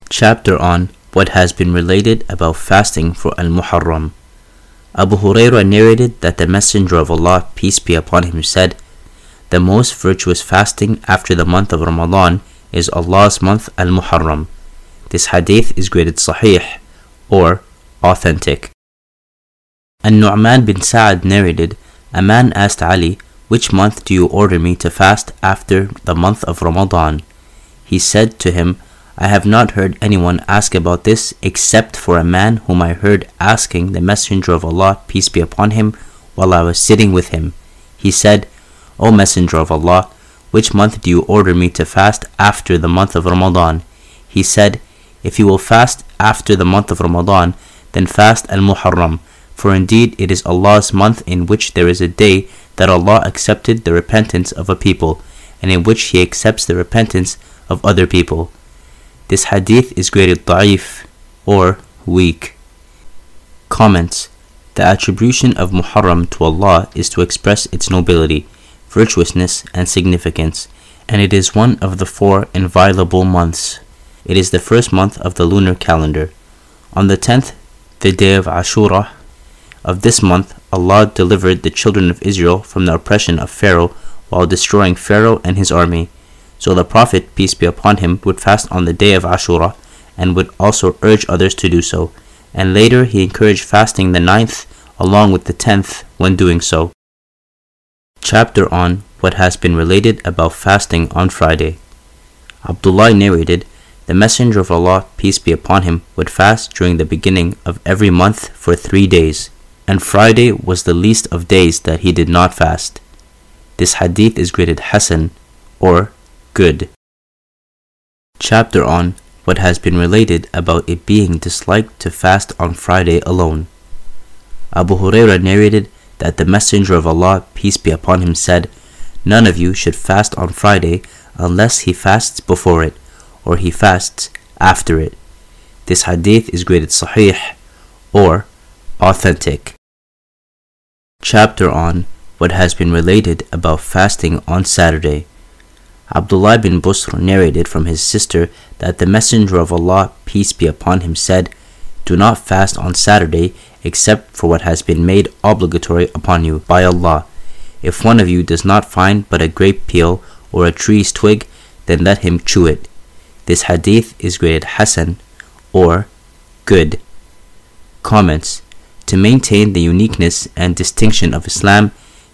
Chapter on what has been related about fasting for Al-Muharram. Abu Hurairah narrated that the Messenger of Allah, peace be upon him, said, The most virtuous fasting after the month of Ramadan is Allah's month Al Muharram. This hadith is graded Sahih or authentic. An Nu'man bin Sa'ad narrated, A man asked Ali, Which month do you order me to fast after the month of Ramadan? He said to him, I have not heard anyone ask about this except for a man whom I heard asking the Messenger of Allah, peace be upon him, while I was sitting with him. He said, O Messenger of Allah, which month do you order me to fast after the month of Ramadan? He said, If you will fast after the month of Ramadan, then fast Al Muharram, for indeed it is Allah's month in which there is a day that Allah accepted the repentance of a people, and in which He accepts the repentance of other people. This hadith is graded da'if or weak. Comments The attribution of Muharram to Allah is to express its nobility, virtuousness, and significance, and it is one of the four inviolable months. It is the first month of the lunar calendar. On the tenth, the day of Ashura, of this month, Allah delivered the children of Israel from the oppression of Pharaoh while destroying Pharaoh and his army. So the Prophet, peace be upon him, would fast on the day of Ashura and would also urge others to do so. And later he encouraged fasting the ninth, along with the tenth when doing so. Chapter on what has been related about fasting on Friday. Abdullah narrated, The Messenger of Allah, peace be upon him, would fast during the beginning of every month for three days, and Friday was the least of days that he did not fast. This hadith is graded Hasan or good. Chapter on what has been related about it being disliked to fast on Friday alone. Abu Huraira narrated that the Messenger of Allah, peace be upon him, said, None of you should fast on Friday unless he fasts before it, or he fasts after it. This hadith is graded Sahih or authentic. Chapter on what has been related about fasting on Saturday. Abdullah bin Busr narrated from his sister that the Messenger of Allah, peace be upon him, said, Do not fast on Saturday except for what has been made obligatory upon you by Allah. If one of you does not find but a grape peel or a tree's twig, then let him chew it. This hadith is graded Hasan or good. Comments To maintain the uniqueness and distinction of Islam,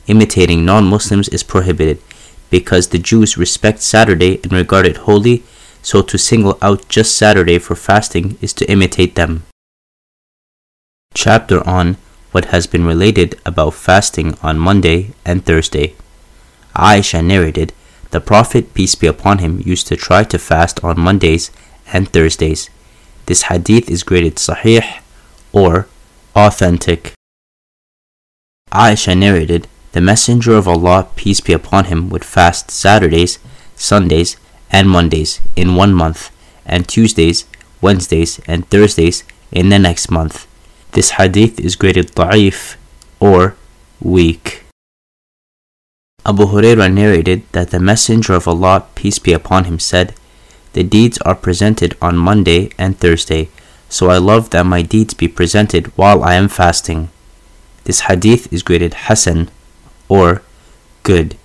imitating non Muslims is prohibited because the Jews respect Saturday and regard it holy, so to single out just Saturday for fasting is to imitate them. Chapter on what has been related about fasting on Monday and Thursday. Aisha narrated, The Prophet, peace be upon him, used to try to fast on Mondays and Thursdays. This hadith is graded Sahih or authentic. Aisha narrated, The Messenger of Allah, peace be upon him, would fast Saturdays, Sundays, and Mondays in one month, and Tuesdays, Wednesdays, and Thursdays in the next month. This hadith is graded da'if or weak. Abu Huraira narrated that the Messenger of Allah, peace be upon him, said, The deeds are presented on Monday and Thursday, so I love that my deeds be presented while I am fasting. This hadith is graded Hasan or good.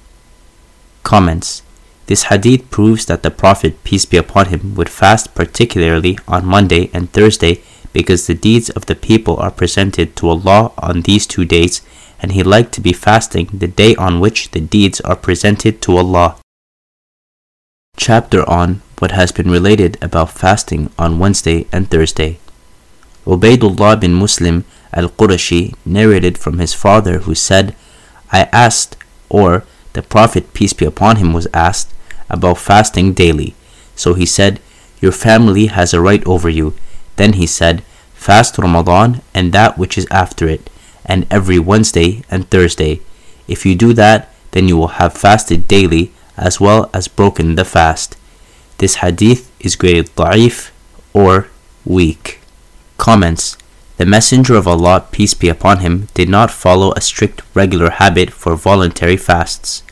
Comments This hadith proves that the Prophet, peace be upon him, would fast particularly on Monday and Thursday because the deeds of the people are presented to Allah on these two days, and he liked to be fasting the day on which the deeds are presented to Allah. Chapter on what has been related about fasting on Wednesday and Thursday. Ubaidullah bin Muslim al Qurashi narrated from his father, who said, I asked, or the Prophet, peace be upon him, was asked about fasting daily. So he said, Your family has a right over you then he said, Fast Ramadan and that which is after it, and every Wednesday and Thursday. If you do that, then you will have fasted daily as well as broken the fast. This hadith is graded da'if or weak. Comments The Messenger of Allah, peace be upon him, did not follow a strict regular habit for voluntary fasts.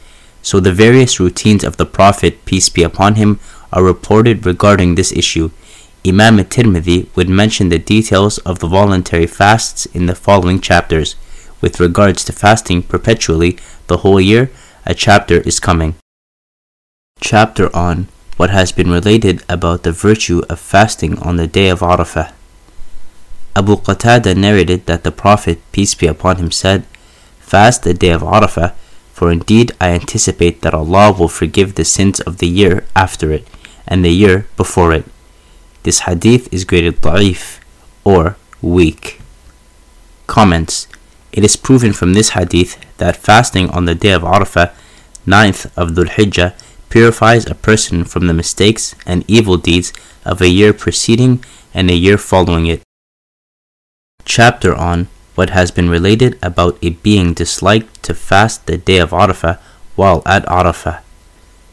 So the various routines of the Prophet, peace be upon him, are reported regarding this issue Imam at-Tirmidhi would mention the details of the voluntary fasts in the following chapters. With regards to fasting perpetually the whole year, a chapter is coming. Chapter on what has been related about the virtue of fasting on the day of Arafah. Abu Qatada narrated that the Prophet, peace be upon him, said, Fast the day of Arafah, for indeed I anticipate that Allah will forgive the sins of the year after it, and the year before it. This hadith is graded da'if or weak. Comments It is proven from this hadith that fasting on the day of Arafah, 9th of Dhul Hijjah, purifies a person from the mistakes and evil deeds of a year preceding and a year following it. Chapter on what has been related about it being disliked to fast the day of Arafah while at Arafah.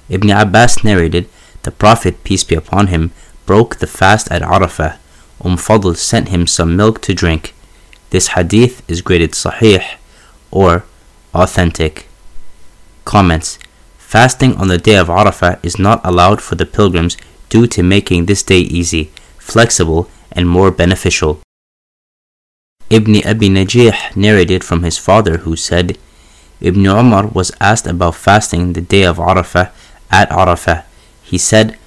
Ibn Abbas narrated, the Prophet, peace be upon him, broke the fast at Arafah, Umm Fadl sent him some milk to drink. This hadith is graded sahih or authentic. Comments Fasting on the day of Arafah is not allowed for the pilgrims due to making this day easy, flexible, and more beneficial. Ibn Abi Najih narrated from his father who said, Ibn Umar was asked about fasting the day of Arafah at Arafah. He said,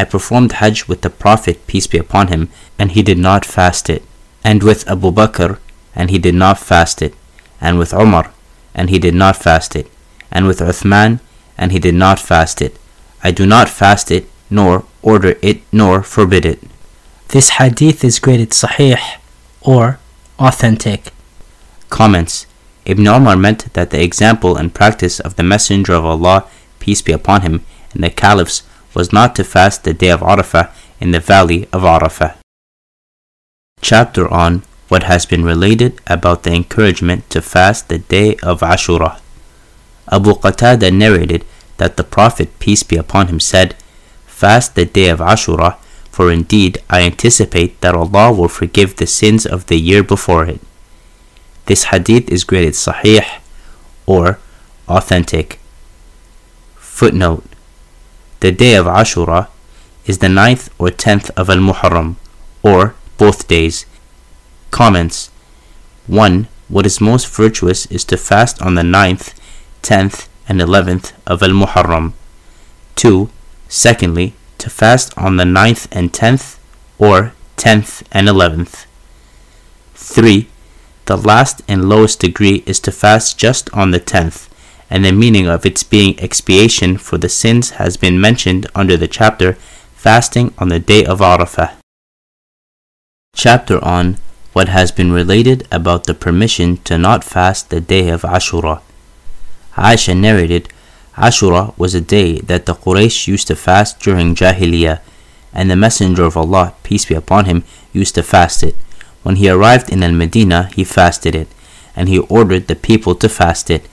I performed Hajj with the Prophet, peace be upon him, and he did not fast it, and with Abu Bakr, and he did not fast it. and with Umar, and he did not fast it, and with Uthman, and he did not fast it. I do not fast it, nor order it, nor forbid it. This hadith is graded sahih or authentic. Comments Ibn Umar meant that the example and practice of the Messenger of Allah, peace be upon him, and the caliphs was not to fast the day of Arafah in the valley of Arafah. Chapter on what has been related about the encouragement to fast the day of Ashura. Abu Qatada narrated that the Prophet, peace be upon him, said, Fast the day of Ashura, for indeed I anticipate that Allah will forgive the sins of the year before it. This hadith is graded sahih or authentic. Footnote The day of Ashura is the ninth or tenth of Al Muharram, or both days. Comments 1. What is most virtuous is to fast on the ninth, tenth, and eleventh of Al Muharram. 2. Secondly, to fast on the ninth and tenth, or tenth and eleventh. 3. The last and lowest degree is to fast just on the tenth, and the meaning of its being expiation for the sins has been mentioned under the chapter Fasting on the Day of Arafah. Chapter on what has been related about the permission to not fast the day of Ashura. Aisha narrated, Ashura was a day that the Quraysh used to fast during Jahiliyyah, and the Messenger of Allah, peace be upon him, used to fast it. When he arrived in Al Medina, he fasted it, and he ordered the people to fast it.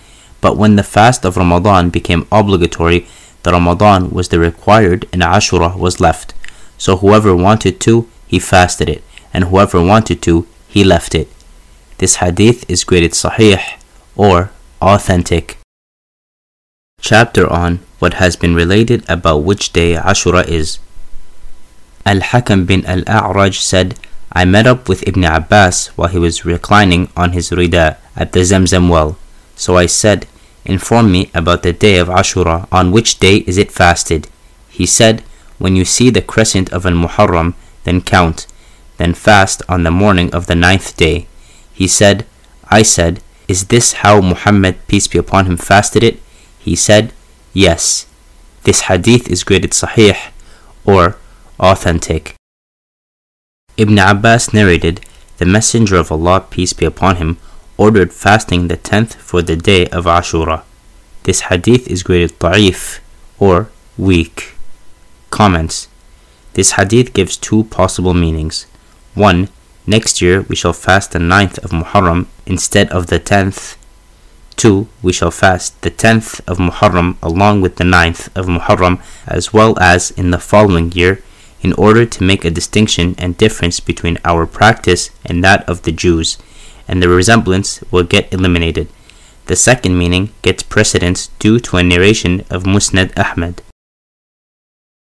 But when the fast of Ramadan became obligatory, the Ramadan was the required and Ashura was left. So whoever wanted to, he fasted it, and whoever wanted to, he left it. This hadith is graded sahih or authentic. Chapter on what has been related about which day Ashura is. Al-Hakam bin Al-A'raj said, I met up with Ibn Abbas while he was reclining on his rida at the Zamzam well. So I said, Inform me about the day of Ashura, on which day is it fasted? He said, When you see the crescent of Al Muharram, then count, then fast on the morning of the ninth day. He said, I said, Is this how Muhammad, peace be upon him, fasted it? He said, Yes. This hadith is graded sahih or authentic. Ibn Abbas narrated, The Messenger of Allah, peace be upon him, ordered fasting the tenth for the day of Ashura. This hadith is graded da'if or weak. Comments This hadith gives two possible meanings. One, next year we shall fast the ninth of Muharram instead of the tenth. Two, we shall fast the tenth of Muharram along with the ninth of Muharram as well as in the following year in order to make a distinction and difference between our practice and that of the Jews and the resemblance will get eliminated. The second meaning gets precedence due to a narration of Musnad Ahmad.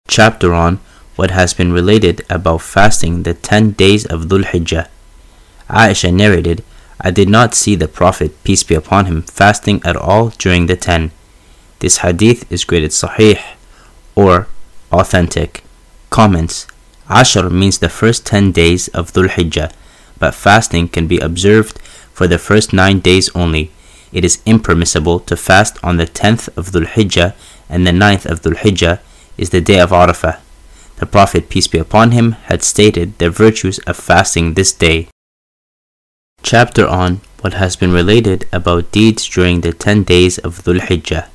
Chapter on what has been related about fasting the ten days of Dhul Hijjah. Aisha narrated, I did not see the Prophet, peace be upon him, fasting at all during the ten. This hadith is graded sahih or authentic. Comments Ashar means the first ten days of Dhul Hijjah but fasting can be observed for the first nine days only. It is impermissible to fast on the tenth of Dhul Hijjah, and the ninth of Dhul Hijjah is the day of Arafah. The Prophet, peace be upon him, had stated the virtues of fasting this day. Chapter on what has been related about deeds during the ten days of Dhul Hijjah.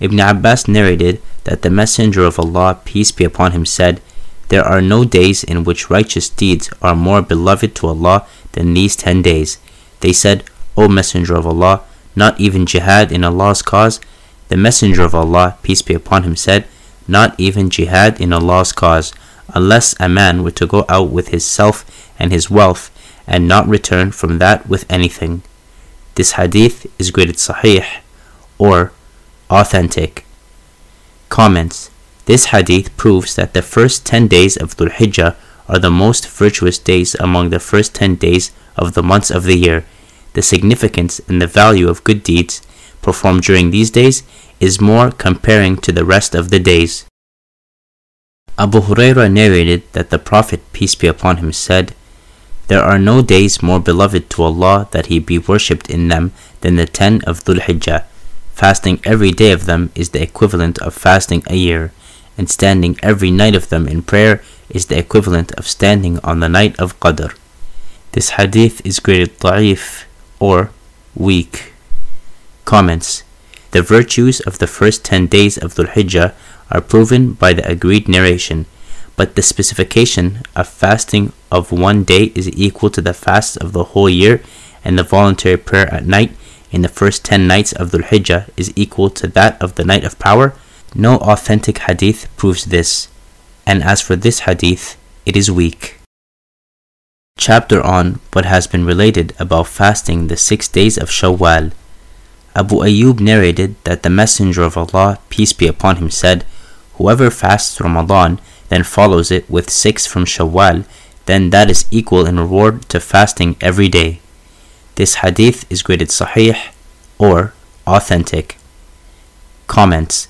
Ibn Abbas narrated that the Messenger of Allah, peace be upon him, said, there are no days in which righteous deeds are more beloved to Allah than these ten days. They said, O Messenger of Allah, not even jihad in Allah's cause? The Messenger of Allah, peace be upon him, said, Not even jihad in Allah's cause, unless a man were to go out with his self and his wealth, and not return from that with anything. This hadith is graded sahih, or authentic. Comments this hadith proves that the first 10 days of Dhul Hijjah are the most virtuous days among the first 10 days of the months of the year. The significance and the value of good deeds performed during these days is more comparing to the rest of the days. Abu Huraira narrated that the Prophet, peace be upon him, said, There are no days more beloved to Allah that He be worshipped in them than the ten of Dhul Hijjah. Fasting every day of them is the equivalent of fasting a year, and standing every night of them in prayer is the equivalent of standing on the night of Qadr. This hadith is graded da'if or weak. Comments The virtues of the first ten days of Dhul Hijjah are proven by the agreed narration, but the specification of fasting of one day is equal to the fast of the whole year, and the voluntary prayer at night in the first ten nights of Dhul Hijjah is equal to that of the night of power. No authentic hadith proves this, and as for this hadith, it is weak. Chapter on what has been related about fasting the six days of Shawwal. Abu Ayyub narrated that the Messenger of Allah, peace be upon him, said, Whoever fasts Ramadan, then follows it with six from Shawwal, then that is equal in reward to fasting every day. This hadith is graded sahih or authentic. Comments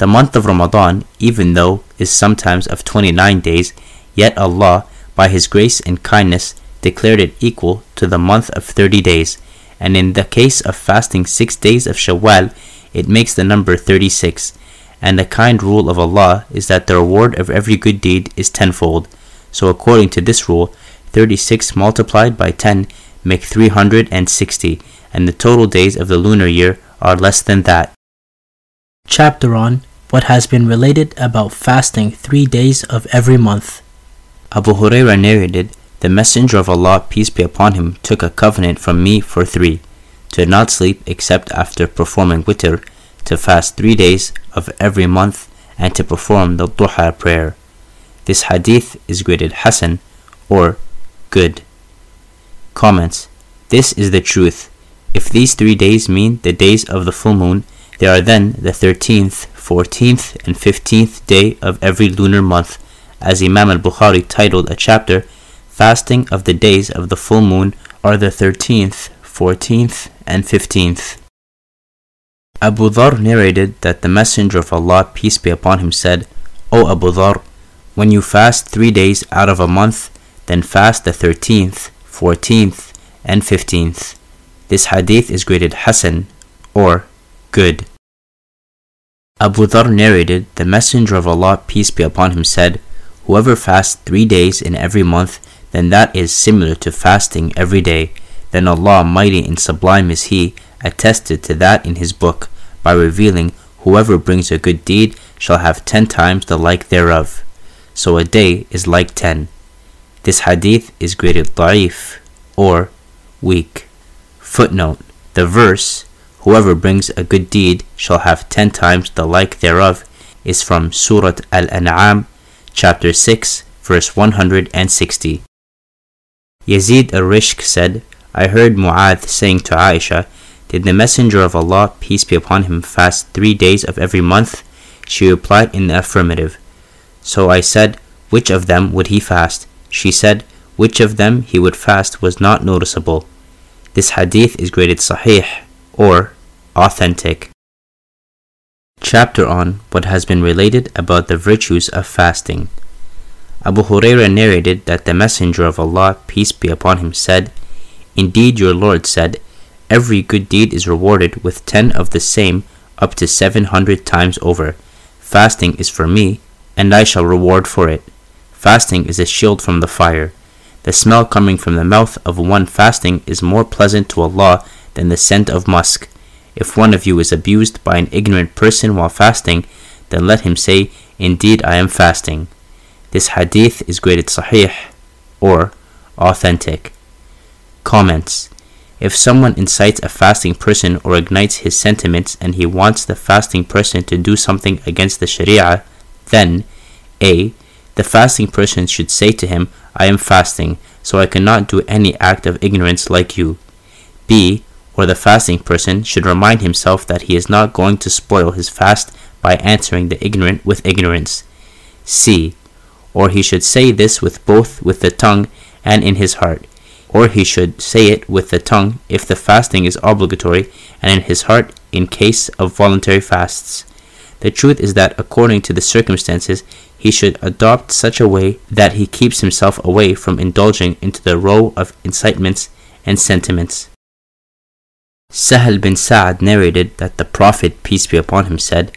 The month of Ramadan, even though is sometimes of 29 days, yet Allah, by His grace and kindness, declared it equal to the month of 30 days, and in the case of fasting six days of Shawwal, it makes the number 36 and the kind rule of Allah is that the reward of every good deed is tenfold. So according to this rule, 36 multiplied by 10 make 360, and the total days of the lunar year are less than that. Chapter on what has been related about fasting three days of every month. Abu Huraira narrated, The Messenger of Allah, peace be upon him, took a covenant from me for three, to not sleep except after performing witr, to fast three days of every month, and to perform the duha prayer. This hadith is graded Hasan or good. Comments This is the truth. If these three days mean the days of the full moon, they are then the 13th, 14th, and 15th day of every lunar month, as Imam al Bukhari titled a chapter, Fasting of the days of the full moon are the 13th, 14th, and 15th. Abu Dhar narrated that the Messenger of Allah, peace be upon him, said, O Abu Dhar, when you fast three days out of a month, then fast the 13th, 14th, and 15th. This hadith is graded Hasan or good. Abu Dhar narrated, The Messenger of Allah, peace be upon him, said, Whoever fasts three days in every month, then that is similar to fasting every day. Then Allah, mighty and sublime is He, attested to that in His book by revealing, Whoever brings a good deed shall have ten times the like thereof. So a day is like ten. This hadith is graded da'if or weak. Footnote The verse, Whoever brings a good deed shall have ten times the like thereof, is from Surat Al An'am, chapter 6, verse 160. Yazid al Rishk said, I heard Mu'adh saying to Aisha, Did the Messenger of Allah, peace be upon him, fast three days of every month? She replied in the affirmative. So I said, Which of them would he fast? She said, Which of them he would fast was not noticeable. This hadith is graded sahih or authentic. Chapter on what has been related about the virtues of fasting. Abu Huraira narrated that the Messenger of Allah, peace be upon him, said, Indeed, your Lord said, Every good deed is rewarded with ten of the same up to seven hundred times over. Fasting is for me, and I shall reward for it. Fasting is a shield from the fire. The smell coming from the mouth of one fasting is more pleasant to Allah than the scent of musk. If one of you is abused by an ignorant person while fasting, then let him say, Indeed, I am fasting. This hadith is graded sahih or authentic. Comments If someone incites a fasting person or ignites his sentiments and he wants the fasting person to do something against the Sharia, then A. The fasting person should say to him, I am fasting, so I cannot do any act of ignorance like you. B. Or the fasting person should remind himself that he is not going to spoil his fast by answering the ignorant with ignorance. C. Or he should say this with both with the tongue and in his heart. Or he should say it with the tongue if the fasting is obligatory, and in his heart in case of voluntary fasts. The truth is that according to the circumstances, he should adopt such a way that he keeps himself away from indulging into the row of incitements and sentiments. Sahal bin Sa'ad narrated that the Prophet, peace be upon him, said,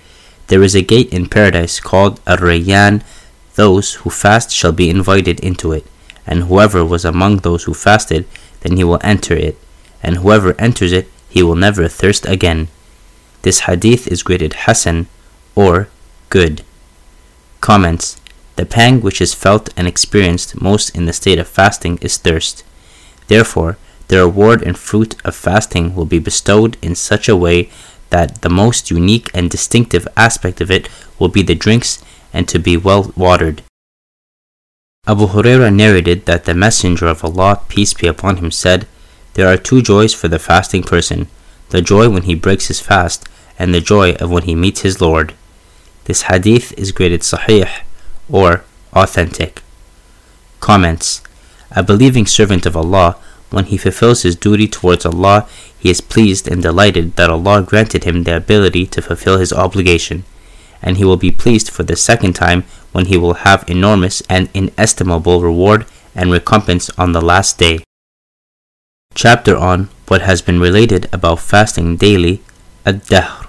There is a gate in paradise called Ar-Rayyan. Those who fast shall be invited into it, and whoever was among those who fasted, then he will enter it, and whoever enters it, he will never thirst again. This hadith is graded Hasan or good. Comments The pang which is felt and experienced most in the state of fasting is thirst. Therefore, the reward and fruit of fasting will be bestowed in such a way that the most unique and distinctive aspect of it will be the drinks and to be well watered. Abu Huraira narrated that the Messenger of Allah, peace be upon him, said, There are two joys for the fasting person the joy when he breaks his fast, and the joy of when he meets his Lord. This hadith is graded sahih or authentic. Comments A believing servant of Allah when he fulfills his duty towards Allah, he is pleased and delighted that Allah granted him the ability to fulfill his obligation, and he will be pleased for the second time when he will have enormous and inestimable reward and recompense on the last day. Chapter on what has been related about fasting daily, ad-dahr.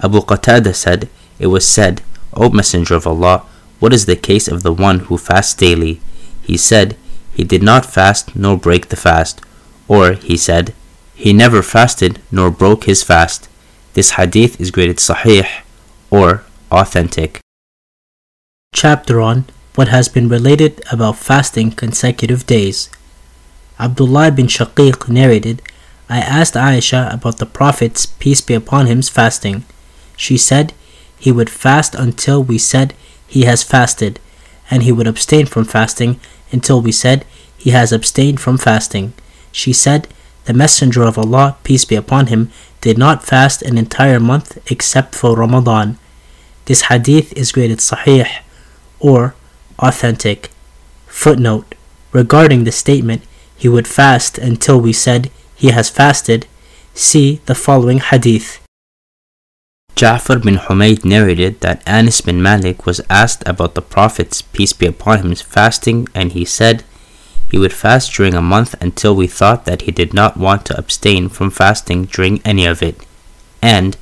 Abu Qatada said, It was said, O Messenger of Allah, what is the case of the one who fasts daily? He said, he did not fast nor break the fast. Or, he said, he never fasted nor broke his fast. This hadith is graded sahih or authentic. Chapter on what has been related about fasting consecutive days. Abdullah bin Shaqiq narrated, I asked Aisha about the Prophet's peace be upon him's fasting. She said he would fast until we said he has fasted, and he would abstain from fasting until we said, He has abstained from fasting. She said, The Messenger of Allah, peace be upon him, did not fast an entire month except for Ramadan. This hadith is graded sahih or authentic. Footnote Regarding the statement, he would fast until we said he has fasted, see the following hadith. Ja'far bin Humayd narrated that Anas bin Malik was asked about the Prophet's peace be upon him fasting and he said he would fast during a month until we thought that he did not want to abstain from fasting during any of it and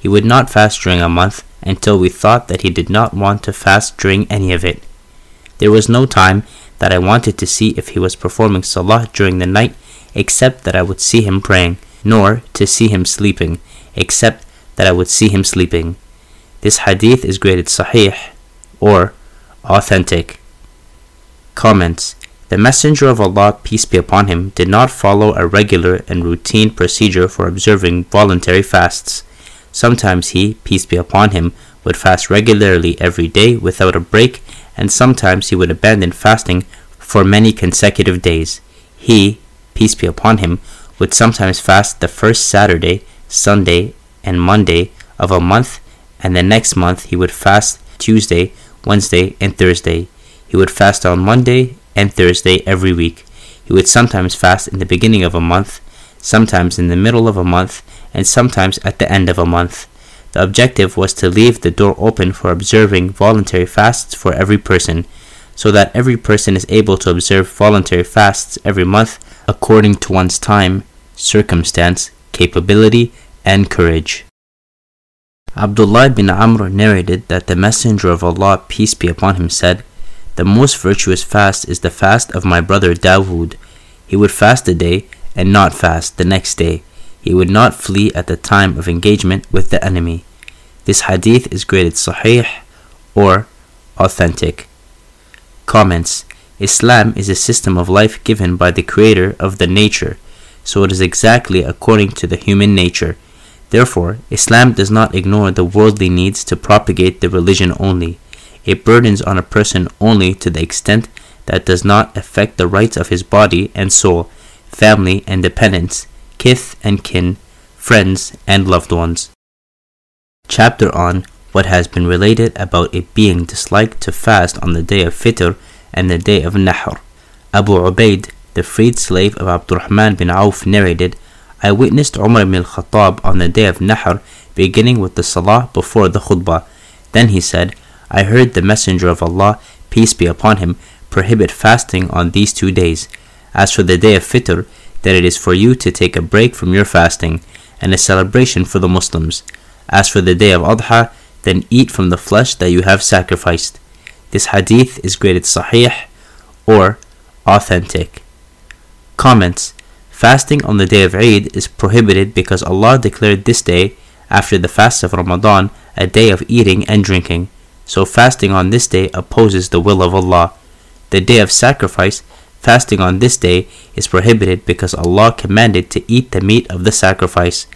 he would not fast during a month until we thought that he did not want to fast during any of it. There was no time that I wanted to see if he was performing salah during the night except that I would see him praying, nor to see him sleeping, except that I would see him sleeping. This hadith is graded sahih or authentic. Comments The Messenger of Allah, peace be upon him, did not follow a regular and routine procedure for observing voluntary fasts. Sometimes he, peace be upon him, would fast regularly every day without a break, and sometimes he would abandon fasting for many consecutive days. He, peace be upon him, would sometimes fast the first Saturday, Sunday, and Monday of a month, and the next month he would fast Tuesday, Wednesday, and Thursday. He would fast on Monday and Thursday every week. He would sometimes fast in the beginning of a month, sometimes in the middle of a month, and sometimes at the end of a month. The objective was to leave the door open for observing voluntary fasts for every person, so that every person is able to observe voluntary fasts every month according to one's time, circumstance, capability, and courage. Abdullah bin Amr narrated that the Messenger of Allah, peace be upon him, said, The most virtuous fast is the fast of my brother Dawood. He would fast a day and not fast the next day. He would not flee at the time of engagement with the enemy. This hadith is graded sahih or authentic. Comments Islam is a system of life given by the Creator of the nature, so it is exactly according to the human nature. Therefore, Islam does not ignore the worldly needs to propagate the religion only. It burdens on a person only to the extent that does not affect the rights of his body and soul, family and dependents, kith and kin, friends and loved ones. Chapter on what has been related about it being disliked to fast on the day of Fitr and the day of Nahr. Abu Ubaid, the freed slave of Abdurrahman bin Auf, narrated, I witnessed Umar ibn al-Khattab on the day of Nahr beginning with the salah before the khutbah. Then he said, I heard the Messenger of Allah, peace be upon him, prohibit fasting on these two days. As for the day of Fitr, that it is for you to take a break from your fasting and a celebration for the Muslims. As for the day of Adha, then eat from the flesh that you have sacrificed. This hadith is graded sahih or authentic. Comments Fasting on the day of Eid is prohibited because Allah declared this day, after the fast of Ramadan, a day of eating and drinking. So fasting on this day opposes the will of Allah. The day of sacrifice, fasting on this day, is prohibited because Allah commanded to eat the meat of the sacrifice,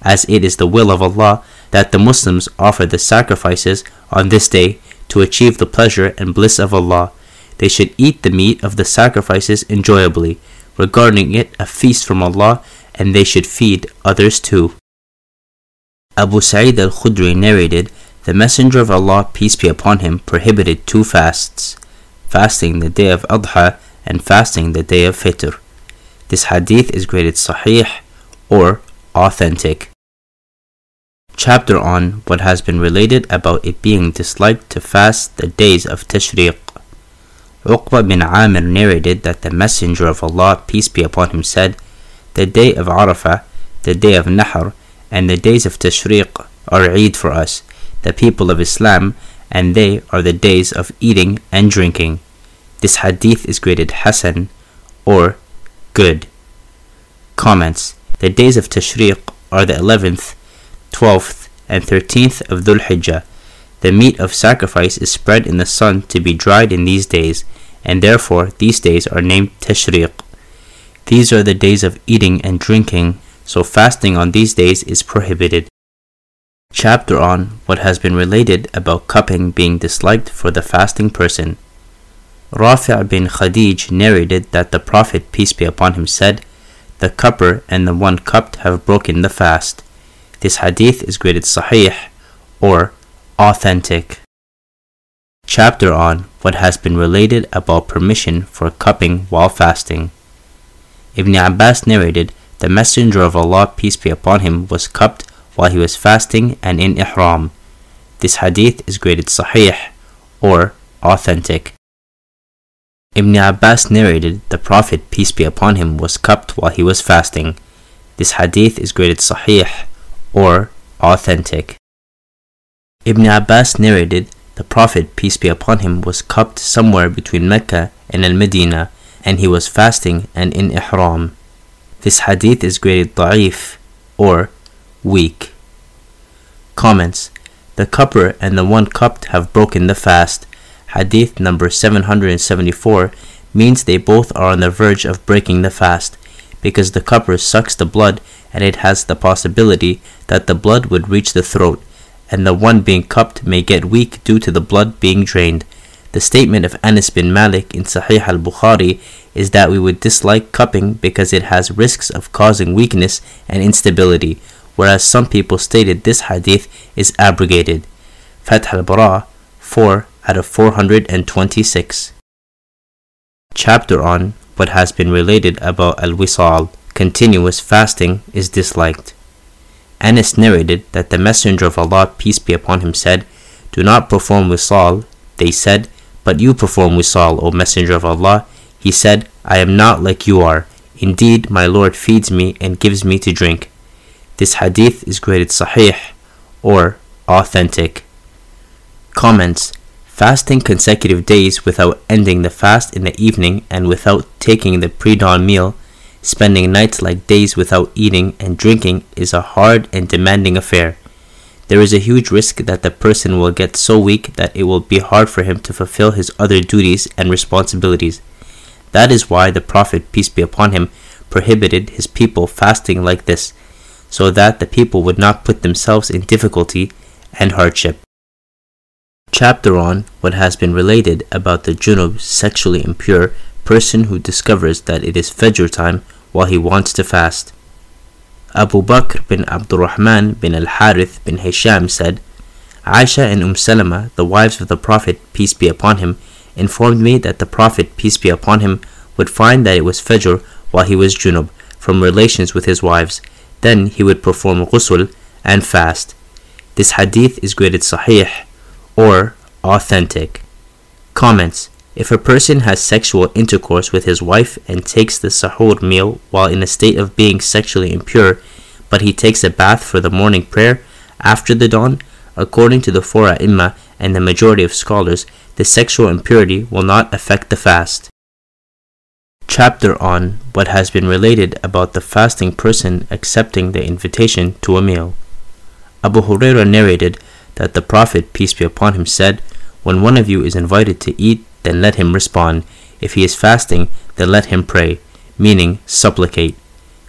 as it is the will of Allah that the Muslims offer the sacrifices on this day to achieve the pleasure and bliss of Allah. They should eat the meat of the sacrifices enjoyably regarding it a feast from Allah, and they should feed others too. Abu Sa'id al Khudri narrated, The Messenger of Allah, peace be upon him, prohibited two fasts fasting the day of Adha and fasting the day of Fitr. This hadith is graded Sahih or authentic. Chapter on what has been related about it being disliked to fast the days of Tashriq. Uqba bin Amir narrated that the Messenger of Allah, peace be upon him, said, The day of Arafah, the day of Nahr, and the days of Tashriq are Eid for us, the people of Islam, and they are the days of eating and drinking. This hadith is graded Hasan or good. Comments The days of Tashriq are the 11th, 12th, and 13th of Dhul Hijjah. The meat of sacrifice is spread in the sun to be dried in these days, and therefore these days are named Tashriq. These are the days of eating and drinking, so fasting on these days is prohibited. Chapter on what has been related about cupping being disliked for the fasting person. Rafi' bin Khadij narrated that the Prophet, peace be upon him, said, The cupper and the one cupped have broken the fast. This hadith is graded sahih or authentic. Chapter on what has been related about permission for cupping while fasting. Ibn Abbas narrated, The Messenger of Allah, peace be upon him, was cupped while he was fasting and in ihram. This hadith is graded sahih or authentic. Ibn Abbas narrated, The Prophet, peace be upon him, was cupped while he was fasting. This hadith is graded sahih or authentic. Ibn Abbas narrated, the Prophet, peace be upon him, was cupped somewhere between Mecca and Al Medina, and he was fasting and in ihram. This hadith is graded da'if or weak. Comments The cupper and the one cupped have broken the fast. Hadith number 774 means they both are on the verge of breaking the fast, because the cupper sucks the blood and it has the possibility that the blood would reach the throat and the one being cupped may get weak due to the blood being drained. The statement of Anas bin Malik in Sahih al Bukhari is that we would dislike cupping because it has risks of causing weakness and instability, whereas some people stated this hadith is abrogated. Fath al Bari 4 out of 426. Chapter on what has been related about al wisal, continuous fasting, is disliked. Anas narrated that the Messenger of Allah, peace be upon him, said, Do not perform wisal. They said, But you perform wisal, O Messenger of Allah. He said, I am not like you are. Indeed, my Lord feeds me and gives me to drink. This hadith is graded sahih or authentic. Comments Fasting consecutive days without ending the fast in the evening and without taking the pre dawn meal Spending nights like days without eating and drinking is a hard and demanding affair. There is a huge risk that the person will get so weak that it will be hard for him to fulfill his other duties and responsibilities. That is why the Prophet, peace be upon him, prohibited his people fasting like this, so that the people would not put themselves in difficulty and hardship. Chapter on what has been related about the junub sexually impure person who discovers that it is Fajr time while he wants to fast. Abu Bakr bin Abdurrahman bin al Harith bin Hisham said, Aisha and Umm Salama, the wives of the Prophet, peace be upon him, informed me that the Prophet, peace be upon him, would find that it was Fajr while he was junub from relations with his wives. Then he would perform ghusl and fast. This hadith is graded sahih or authentic. Comments If a person has sexual intercourse with his wife and takes the sahur meal while in a state of being sexually impure, but he takes a bath for the morning prayer after the dawn, according to the four ai and the majority of scholars, the sexual impurity will not affect the fast. Chapter on what has been related about the fasting person accepting the invitation to a meal. Abu Huraira narrated that the Prophet, peace be upon him, said, When one of you is invited to eat, then let him respond. If he is fasting, then let him pray, meaning supplicate.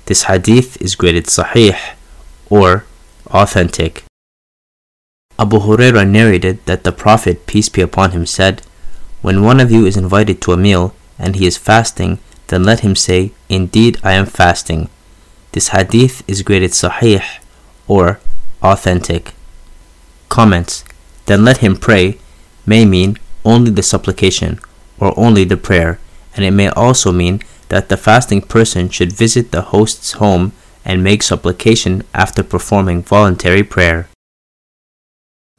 This hadith is graded sahih or authentic. Abu Huraira narrated that the Prophet, peace be upon him, said, When one of you is invited to a meal and he is fasting, then let him say, Indeed, I am fasting. This hadith is graded sahih or authentic. Comments Then let him pray may mean only the supplication or only the prayer, and it may also mean that the fasting person should visit the host's home and make supplication after performing voluntary prayer.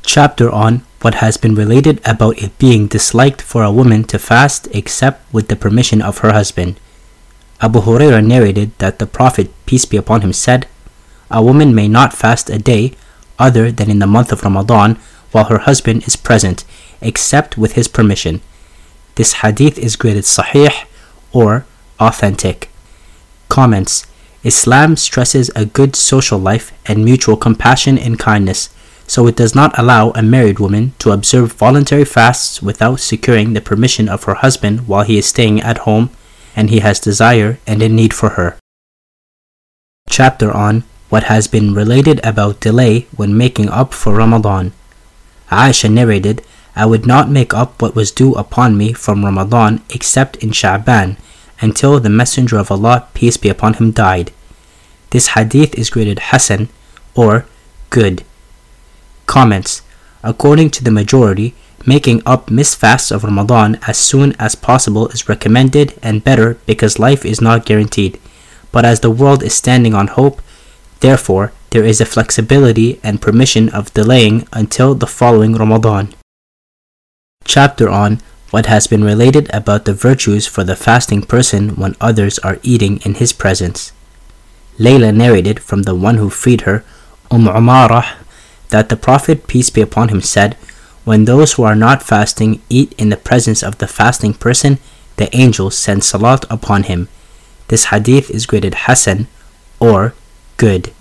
Chapter on what has been related about it being disliked for a woman to fast except with the permission of her husband. Abu Huraira narrated that the Prophet, peace be upon him, said, A woman may not fast a day other than in the month of Ramadan while her husband is present, except with his permission. This hadith is graded sahih or authentic. Comments Islam stresses a good social life and mutual compassion and kindness, so it does not allow a married woman to observe voluntary fasts without securing the permission of her husband while he is staying at home and he has desire and a need for her. Chapter on what has been related about delay when making up for Ramadan. Aisha narrated, I would not make up what was due upon me from Ramadan except in Sha'ban until the Messenger of Allah, peace be upon him, died. This hadith is graded Hasan or good. Comments According to the majority, making up missed fasts of Ramadan as soon as possible is recommended and better because life is not guaranteed. But as the world is standing on hope, therefore there is a flexibility and permission of delaying until the following Ramadan. Chapter on what has been related about the virtues for the fasting person when others are eating in his presence. Layla narrated from the one who freed her, Umm Umarah, that the Prophet, peace be upon him, said, When those who are not fasting eat in the presence of the fasting person, the angels send salat upon him. This hadith is graded Hasan or good.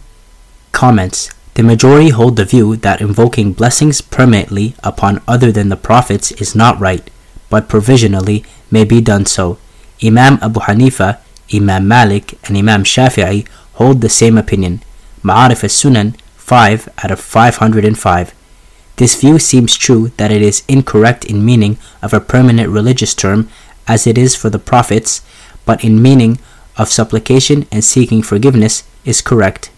Comments The majority hold the view that invoking blessings permanently upon other than the prophets is not right but provisionally may be done so. Imam Abu Hanifa, Imam Malik, and Imam Shafi'i hold the same opinion. Ma'arif as-Sunan 5 out of 505. This view seems true that it is incorrect in meaning of a permanent religious term as it is for the prophets, but in meaning of supplication and seeking forgiveness is correct.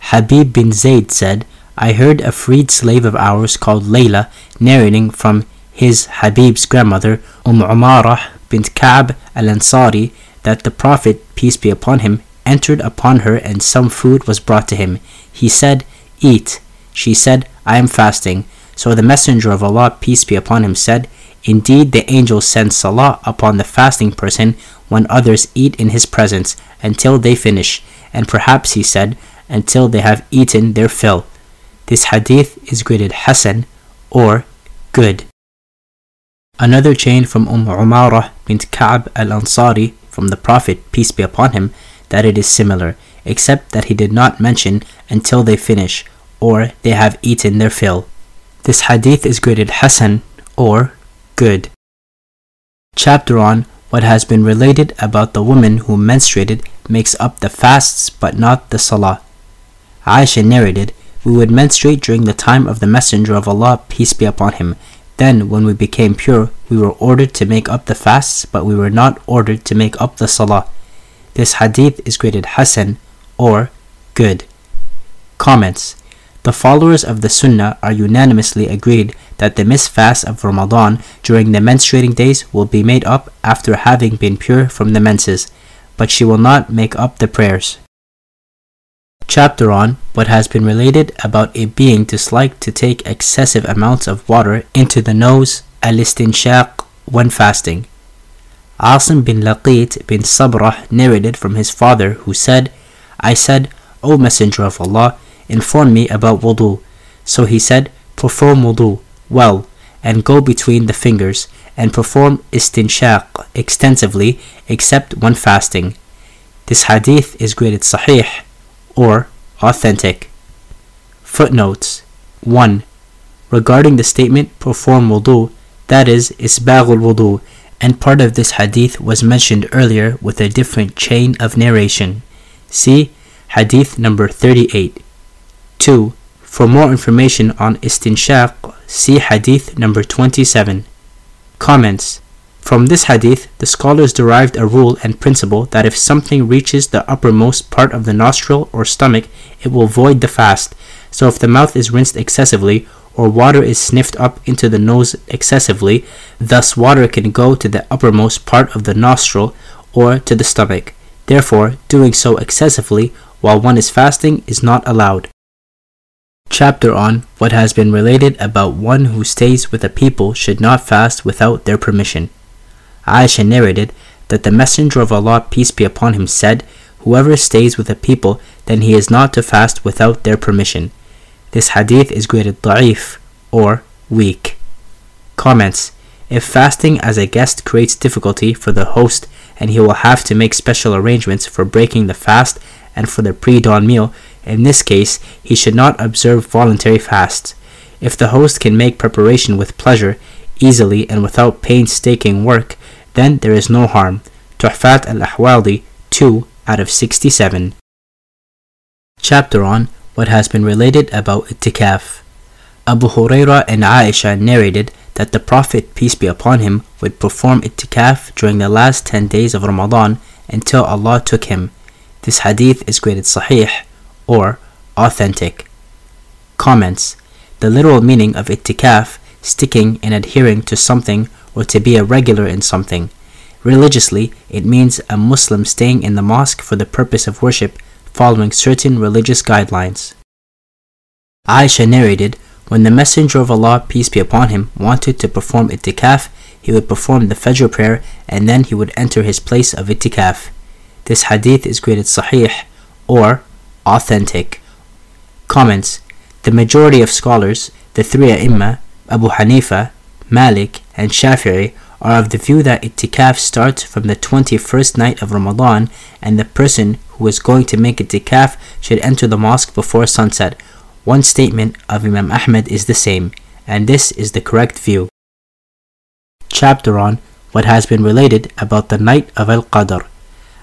Habib bin Zayd said, I heard a freed slave of ours called Layla narrating from his Habib's grandmother, Umm Umarah bint Ka'b al-Ansari, that the Prophet, peace be upon him, entered upon her and some food was brought to him. He said, Eat. She said, I am fasting. So the Messenger of Allah, peace be upon him, said, Indeed, the angels send salah upon the fasting person when others eat in his presence until they finish, and perhaps, he said, until they have eaten their fill. This hadith is graded Hasan or good. Another chain from Umm Umarah bint Ka'b al-Ansari from the Prophet, peace be upon him, that it is similar, except that he did not mention until they finish, or they have eaten their fill. This hadith is graded Hasan or good. Chapter on what has been related about the woman who menstruated makes up the fasts but not the salah. Aisha narrated, We would menstruate during the time of the Messenger of Allah, peace be upon him, then, when we became pure, we were ordered to make up the fasts, but we were not ordered to make up the salah. This hadith is graded Hasan or good. Comments The followers of the Sunnah are unanimously agreed that the missed fast of Ramadan during the menstruating days will be made up after having been pure from the menses, but she will not make up the prayers. Chapter on what has been related about a being disliked to take excessive amounts of water into the nose, al-istinshaq, when fasting. Asim bin Laqit bin Sabrah narrated from his father who said, I said, O Messenger of Allah, inform me about wudu. So he said, perform wudu, well, and go between the fingers, and perform istinshaq extensively, except when fasting. This hadith is graded sahih, or authentic. Footnotes 1. Regarding the statement perform wudu, that is, isbaghul wudu, and part of this hadith was mentioned earlier with a different chain of narration. See Hadith number 38. 2. For more information on istinshaq, see Hadith number 27. Comments From this hadith, the scholars derived a rule and principle that if something reaches the uppermost part of the nostril or stomach, it will void the fast. So if the mouth is rinsed excessively, or water is sniffed up into the nose excessively, thus water can go to the uppermost part of the nostril or to the stomach. Therefore, doing so excessively while one is fasting is not allowed. Chapter on what has been related about one who stays with a people should not fast without their permission. Aisha narrated that the Messenger of Allah, peace be upon him, said, Whoever stays with a people, then he is not to fast without their permission. This hadith is graded da'if, or weak. Comments If fasting as a guest creates difficulty for the host and he will have to make special arrangements for breaking the fast and for the pre dawn meal, in this case, he should not observe voluntary fasts. If the host can make preparation with pleasure, easily, and without painstaking work, then there is no harm. Tuhfat al Ahwadi 2 out of 67. Chapter on what has been related about itikaf. Abu Huraira and Aisha narrated that the Prophet, peace be upon him, would perform itikaf during the last 10 days of Ramadan until Allah took him. This hadith is graded sahih or authentic. Comments The literal meaning of itikaf, sticking and adhering to something or to be a regular in something. Religiously, it means a Muslim staying in the mosque for the purpose of worship, following certain religious guidelines. Aisha narrated, when the Messenger of Allah, peace be upon him, wanted to perform itikaf, he would perform the Fajr prayer and then he would enter his place of itikaf. This hadith is graded sahih or authentic. Comments The majority of scholars, the three ai Abu Hanifa, Malik, and Shafi'i, are of the view that itikaf starts from the 21st night of Ramadan and the person who is going to make itikaf should enter the mosque before sunset. One statement of Imam Ahmed is the same, and this is the correct view. Chapter on what has been related about the night of Al Qadr.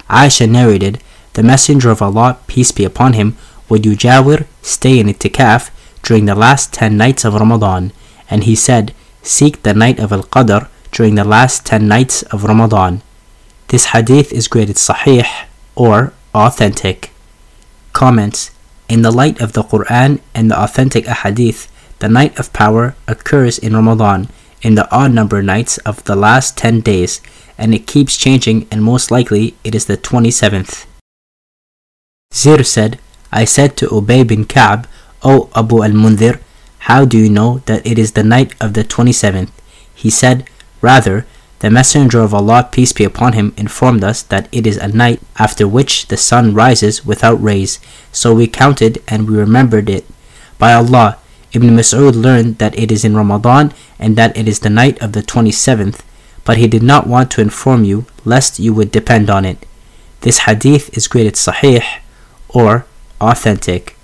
Aisha narrated, The Messenger of Allah, peace be upon him, would yujawir, stay in itikaf, during the last ten nights of Ramadan, and he said, Seek the night of Al Qadr during the last 10 nights of Ramadan. This hadith is graded sahih or authentic. Comments In the light of the Quran and the authentic ahadith, the night of power occurs in Ramadan in the odd number nights of the last 10 days, and it keeps changing, and most likely it is the 27th. Zir said, I said to Ubay bin Ka'b, O Abu al Mundhir, how do you know that it is the night of the 27th? He said, Rather, the Messenger of Allah, peace be upon him, informed us that it is a night after which the sun rises without rays. So we counted and we remembered it. By Allah, Ibn Mas'ud learned that it is in Ramadan and that it is the night of the 27th, but he did not want to inform you lest you would depend on it. This hadith is graded sahih or authentic.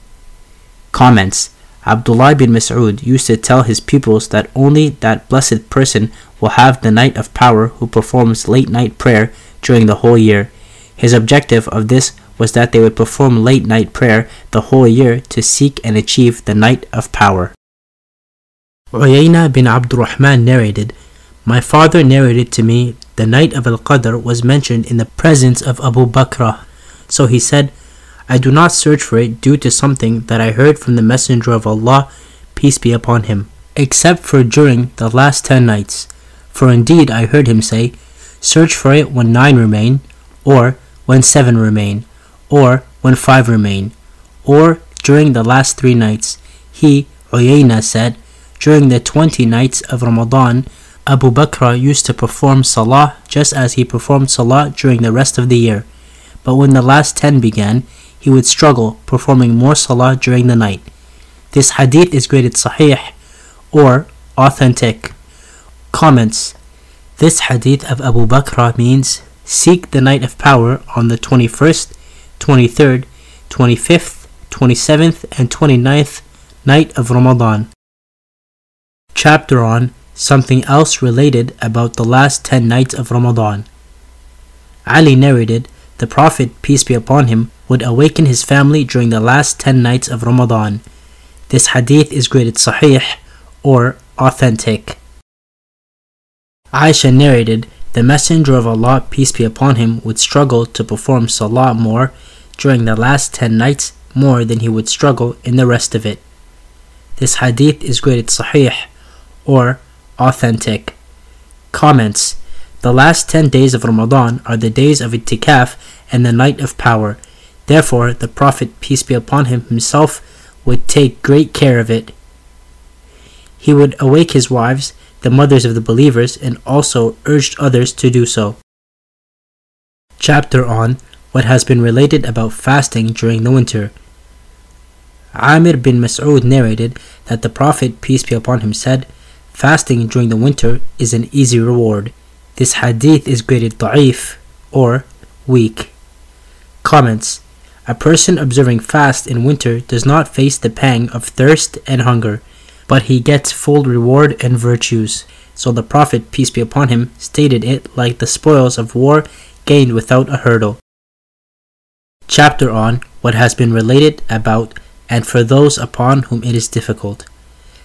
Comments Abdullah bin Mas'ud used to tell his pupils that only that blessed person will have the night of power who performs late night prayer during the whole year. His objective of this was that they would perform late night prayer the whole year to seek and achieve the night of power. Uyayna bin Abdurrahman narrated, My father narrated to me the night of Al Qadr was mentioned in the presence of Abu Bakr. So he said, I do not search for it due to something that I heard from the Messenger of Allah, peace be upon him, except for during the last ten nights. For indeed I heard him say, Search for it when nine remain, or when seven remain, or when five remain, or during the last three nights. He, Uyayna, said, During the twenty nights of Ramadan, Abu Bakr used to perform salah just as he performed salah during the rest of the year. But when the last ten began, he would struggle performing more salah during the night. This hadith is graded sahih or authentic. Comments This hadith of Abu Bakr means seek the night of power on the 21st, 23rd, 25th, 27th, and 29th night of Ramadan. Chapter on something else related about the last 10 nights of Ramadan. Ali narrated, the Prophet, peace be upon him, would awaken his family during the last 10 nights of Ramadan. This hadith is graded sahih or authentic. Aisha narrated, the Messenger of Allah, peace be upon him, would struggle to perform salah more during the last 10 nights more than he would struggle in the rest of it. This hadith is graded sahih or authentic. Comments The last 10 days of Ramadan are the days of itikaf and the night of power. Therefore, the Prophet, peace be upon him, himself would take great care of it. He would awake his wives, the mothers of the believers, and also urged others to do so. Chapter on what has been related about fasting during the winter. Amir bin Mas'ud narrated that the Prophet, peace be upon him, said, Fasting during the winter is an easy reward. This hadith is graded da'if or weak. Comments A person observing fast in winter does not face the pang of thirst and hunger, but he gets full reward and virtues. So the Prophet, peace be upon him, stated it like the spoils of war gained without a hurdle. Chapter on what has been related about and for those upon whom it is difficult.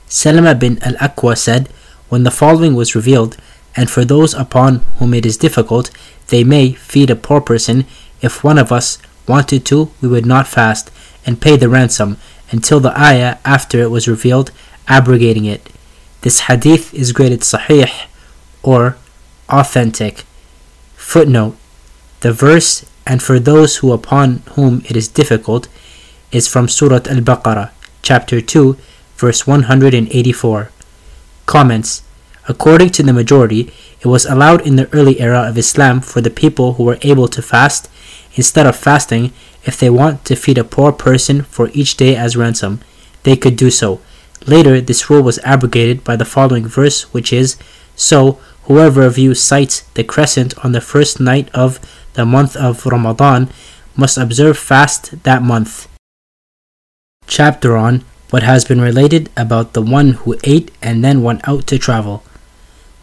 Salama bin al Aqwa said, When the following was revealed, and for those upon whom it is difficult, they may feed a poor person. If one of us wanted to, we would not fast and pay the ransom until the ayah after it was revealed, abrogating it. This hadith is graded sahih or authentic. Footnote The verse, and for those who upon whom it is difficult, is from Surah Al Baqarah, chapter 2, verse 184. Comments According to the majority, it was allowed in the early era of Islam for the people who were able to fast, instead of fasting, if they want to feed a poor person for each day as ransom, they could do so. Later, this rule was abrogated by the following verse, which is So, whoever of you sights the crescent on the first night of the month of Ramadan must observe fast that month. Chapter on what has been related about the one who ate and then went out to travel.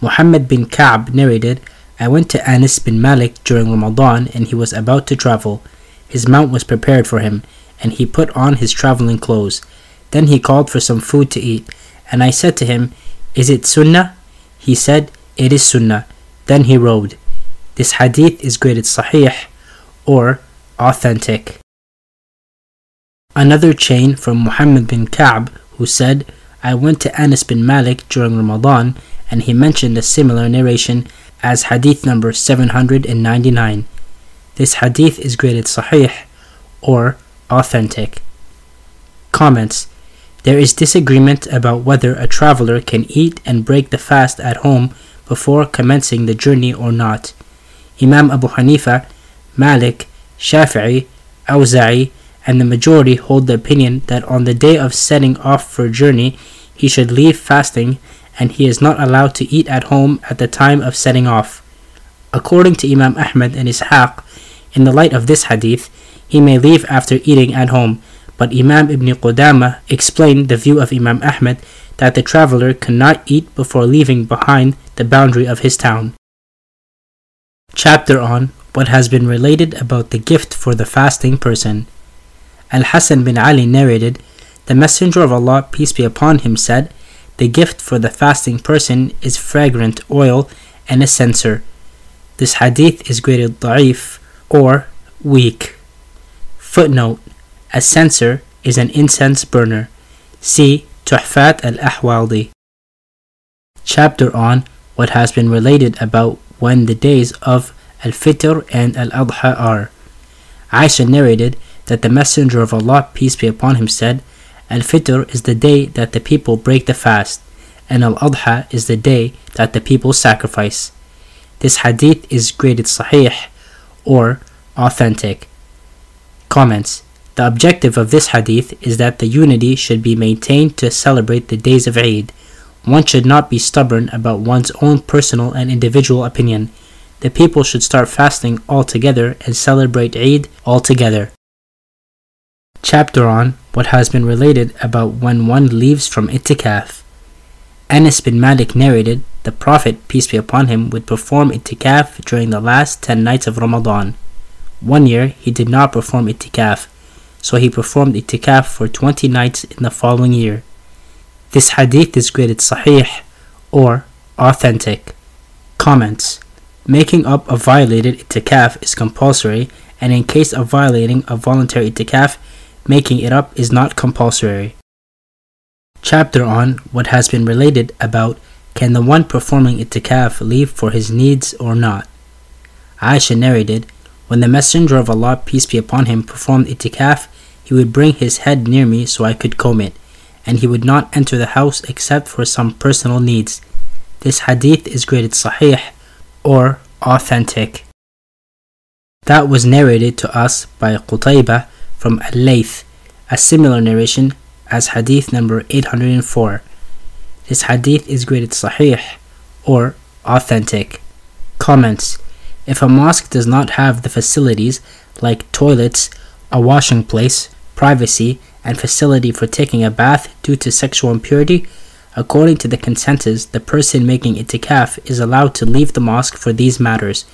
Muhammad bin Ka'b narrated, I went to Anas bin Malik during Ramadan and he was about to travel. His mount was prepared for him, and he put on his traveling clothes. Then he called for some food to eat, and I said to him, Is it sunnah? He said, It is sunnah. Then he rode. This hadith is graded sahih or authentic. Another chain from Muhammad bin Ka'b who said, I went to Anas bin Malik during Ramadan and he mentioned a similar narration as hadith number 799. This hadith is graded sahih or authentic. Comments There is disagreement about whether a traveler can eat and break the fast at home before commencing the journey or not. Imam Abu Hanifa, Malik, Shafi'i, Awza'i, and the majority hold the opinion that on the day of setting off for a journey, he should leave fasting and he is not allowed to eat at home at the time of setting off. According to Imam Ahmad and Ishaq, in the light of this hadith, he may leave after eating at home, but Imam Ibn Qudama explained the view of Imam Ahmad that the traveler cannot eat before leaving behind the boundary of his town. Chapter on what has been related about the gift for the fasting person. Al Hassan bin Ali narrated, The Messenger of Allah, peace be upon him, said, The gift for the fasting person is fragrant oil and a censer. This hadith is graded da'if or weak. Footnote A censer is an incense burner. See Tuhfat al Ahwadi. Chapter on what has been related about when the days of Al Fitr and Al Adha are. Aisha narrated, that the Messenger of Allah, peace be upon him, said, Al-Fitr is the day that the people break the fast, and Al-Adha is the day that the people sacrifice. This hadith is graded sahih or authentic. Comments The objective of this hadith is that the unity should be maintained to celebrate the days of Eid. One should not be stubborn about one's own personal and individual opinion. The people should start fasting all together and celebrate Eid all together. Chapter on what has been related about when one leaves from itikaf. Anas bin Malik narrated, the Prophet, peace be upon him, would perform itikaf during the last 10 nights of Ramadan. One year he did not perform itikaf, so he performed itikaf for 20 nights in the following year. This hadith is graded sahih or authentic. Comments Making up a violated itikaf is compulsory, and in case of violating a voluntary itikaf, making it up is not compulsory. Chapter on what has been related about can the one performing itikaf leave for his needs or not? Aisha narrated, When the Messenger of Allah, peace be upon him, performed itikaf, he would bring his head near me so I could comb it, and he would not enter the house except for some personal needs. This hadith is graded sahih or authentic. That was narrated to us by Qutaybah from Al-Layth, a similar narration as hadith number 804. This hadith is graded sahih or authentic. Comments If a mosque does not have the facilities like toilets, a washing place, privacy, and facility for taking a bath due to sexual impurity, according to the consensus, the person making itikaf is allowed to leave the mosque for these matters.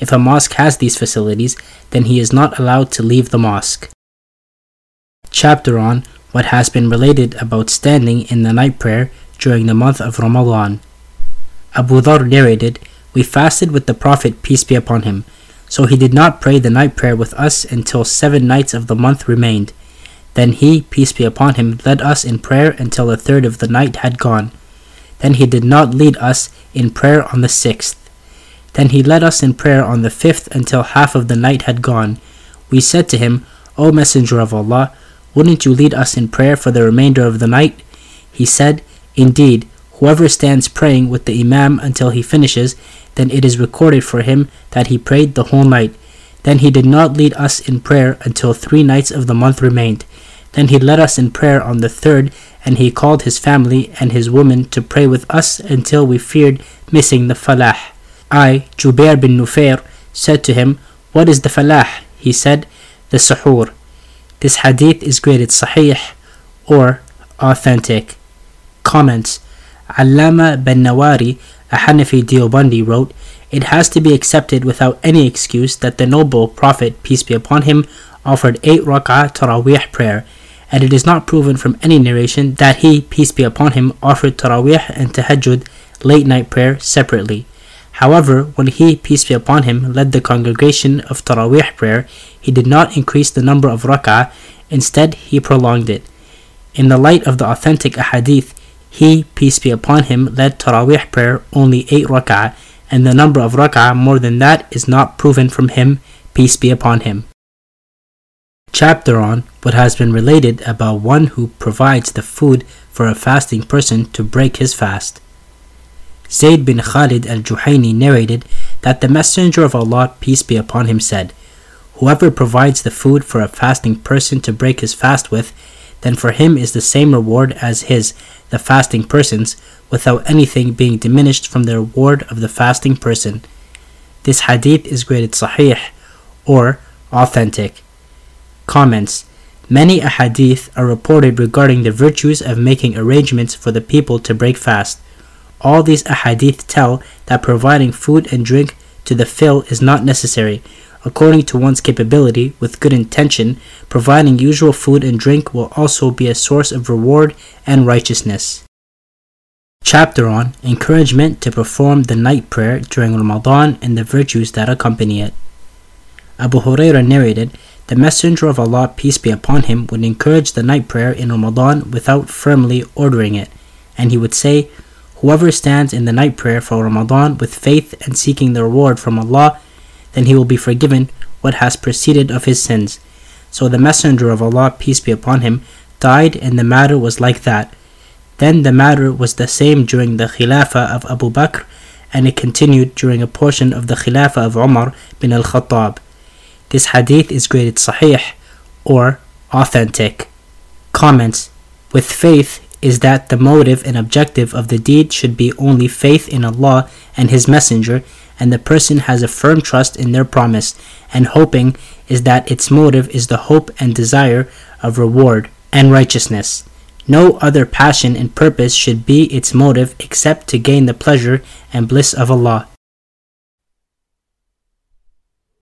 If a mosque has these facilities, then he is not allowed to leave the mosque. Chapter on what has been related about standing in the night prayer during the month of Ramadan. Abu Dhar narrated, We fasted with the Prophet, peace be upon him, so he did not pray the night prayer with us until seven nights of the month remained. Then he, peace be upon him, led us in prayer until a third of the night had gone. Then he did not lead us in prayer on the sixth. Then he led us in prayer on the fifth until half of the night had gone. We said to him, O Messenger of Allah, wouldn't you lead us in prayer for the remainder of the night? He said, Indeed, whoever stands praying with the Imam until he finishes, then it is recorded for him that he prayed the whole night. Then he did not lead us in prayer until three nights of the month remained. Then he led us in prayer on the third, and he called his family and his women to pray with us until we feared missing the falah. I, Jubair bin Nufair, said to him, What is the falah? He said, The suhoor. This hadith is graded sahih or authentic. Comments Allama bin Nawari, a Hanafi Deobandi, wrote, It has to be accepted without any excuse that the noble Prophet, peace be upon him, offered 8 rak'ah Taraweeh prayer, and it is not proven from any narration that he, peace be upon him, offered Taraweeh and Tahajjud late night prayer separately. However, when he, peace be upon him, led the congregation of Taraweeh prayer, he did not increase the number of rak'ah, instead, he prolonged it. In the light of the authentic ahadith, he, peace be upon him, led Taraweeh prayer only 8 rak'ah, and the number of rak'ah more than that is not proven from him, peace be upon him. Chapter on what has been related about one who provides the food for a fasting person to break his fast. Zayd bin Khalid al Juhayni narrated that the Messenger of Allah, peace be upon him, said, Whoever provides the food for a fasting person to break his fast with, then for him is the same reward as his, the fasting person's, without anything being diminished from the reward of the fasting person. This hadith is graded sahih or authentic. Comments Many ahadith are reported regarding the virtues of making arrangements for the people to break fast. All these ahadith tell that providing food and drink to the fill is not necessary. According to one's capability, with good intention, providing usual food and drink will also be a source of reward and righteousness. Chapter on Encouragement to perform the night prayer during Ramadan and the virtues that accompany it. Abu Hurairah narrated the Messenger of Allah, peace be upon him, would encourage the night prayer in Ramadan without firmly ordering it, and he would say, Whoever stands in the night prayer for Ramadan with faith and seeking the reward from Allah, then he will be forgiven what has preceded of his sins. So the Messenger of Allah, peace be upon him, died and the matter was like that. Then the matter was the same during the Khilafah of Abu Bakr and it continued during a portion of the Khilafah of Umar bin al-Khattab. This hadith is graded sahih or authentic. Comments With faith is that the motive and objective of the deed should be only faith in Allah and His Messenger, and the person has a firm trust in their promise, and hoping is that its motive is the hope and desire of reward and righteousness. No other passion and purpose should be its motive except to gain the pleasure and bliss of Allah.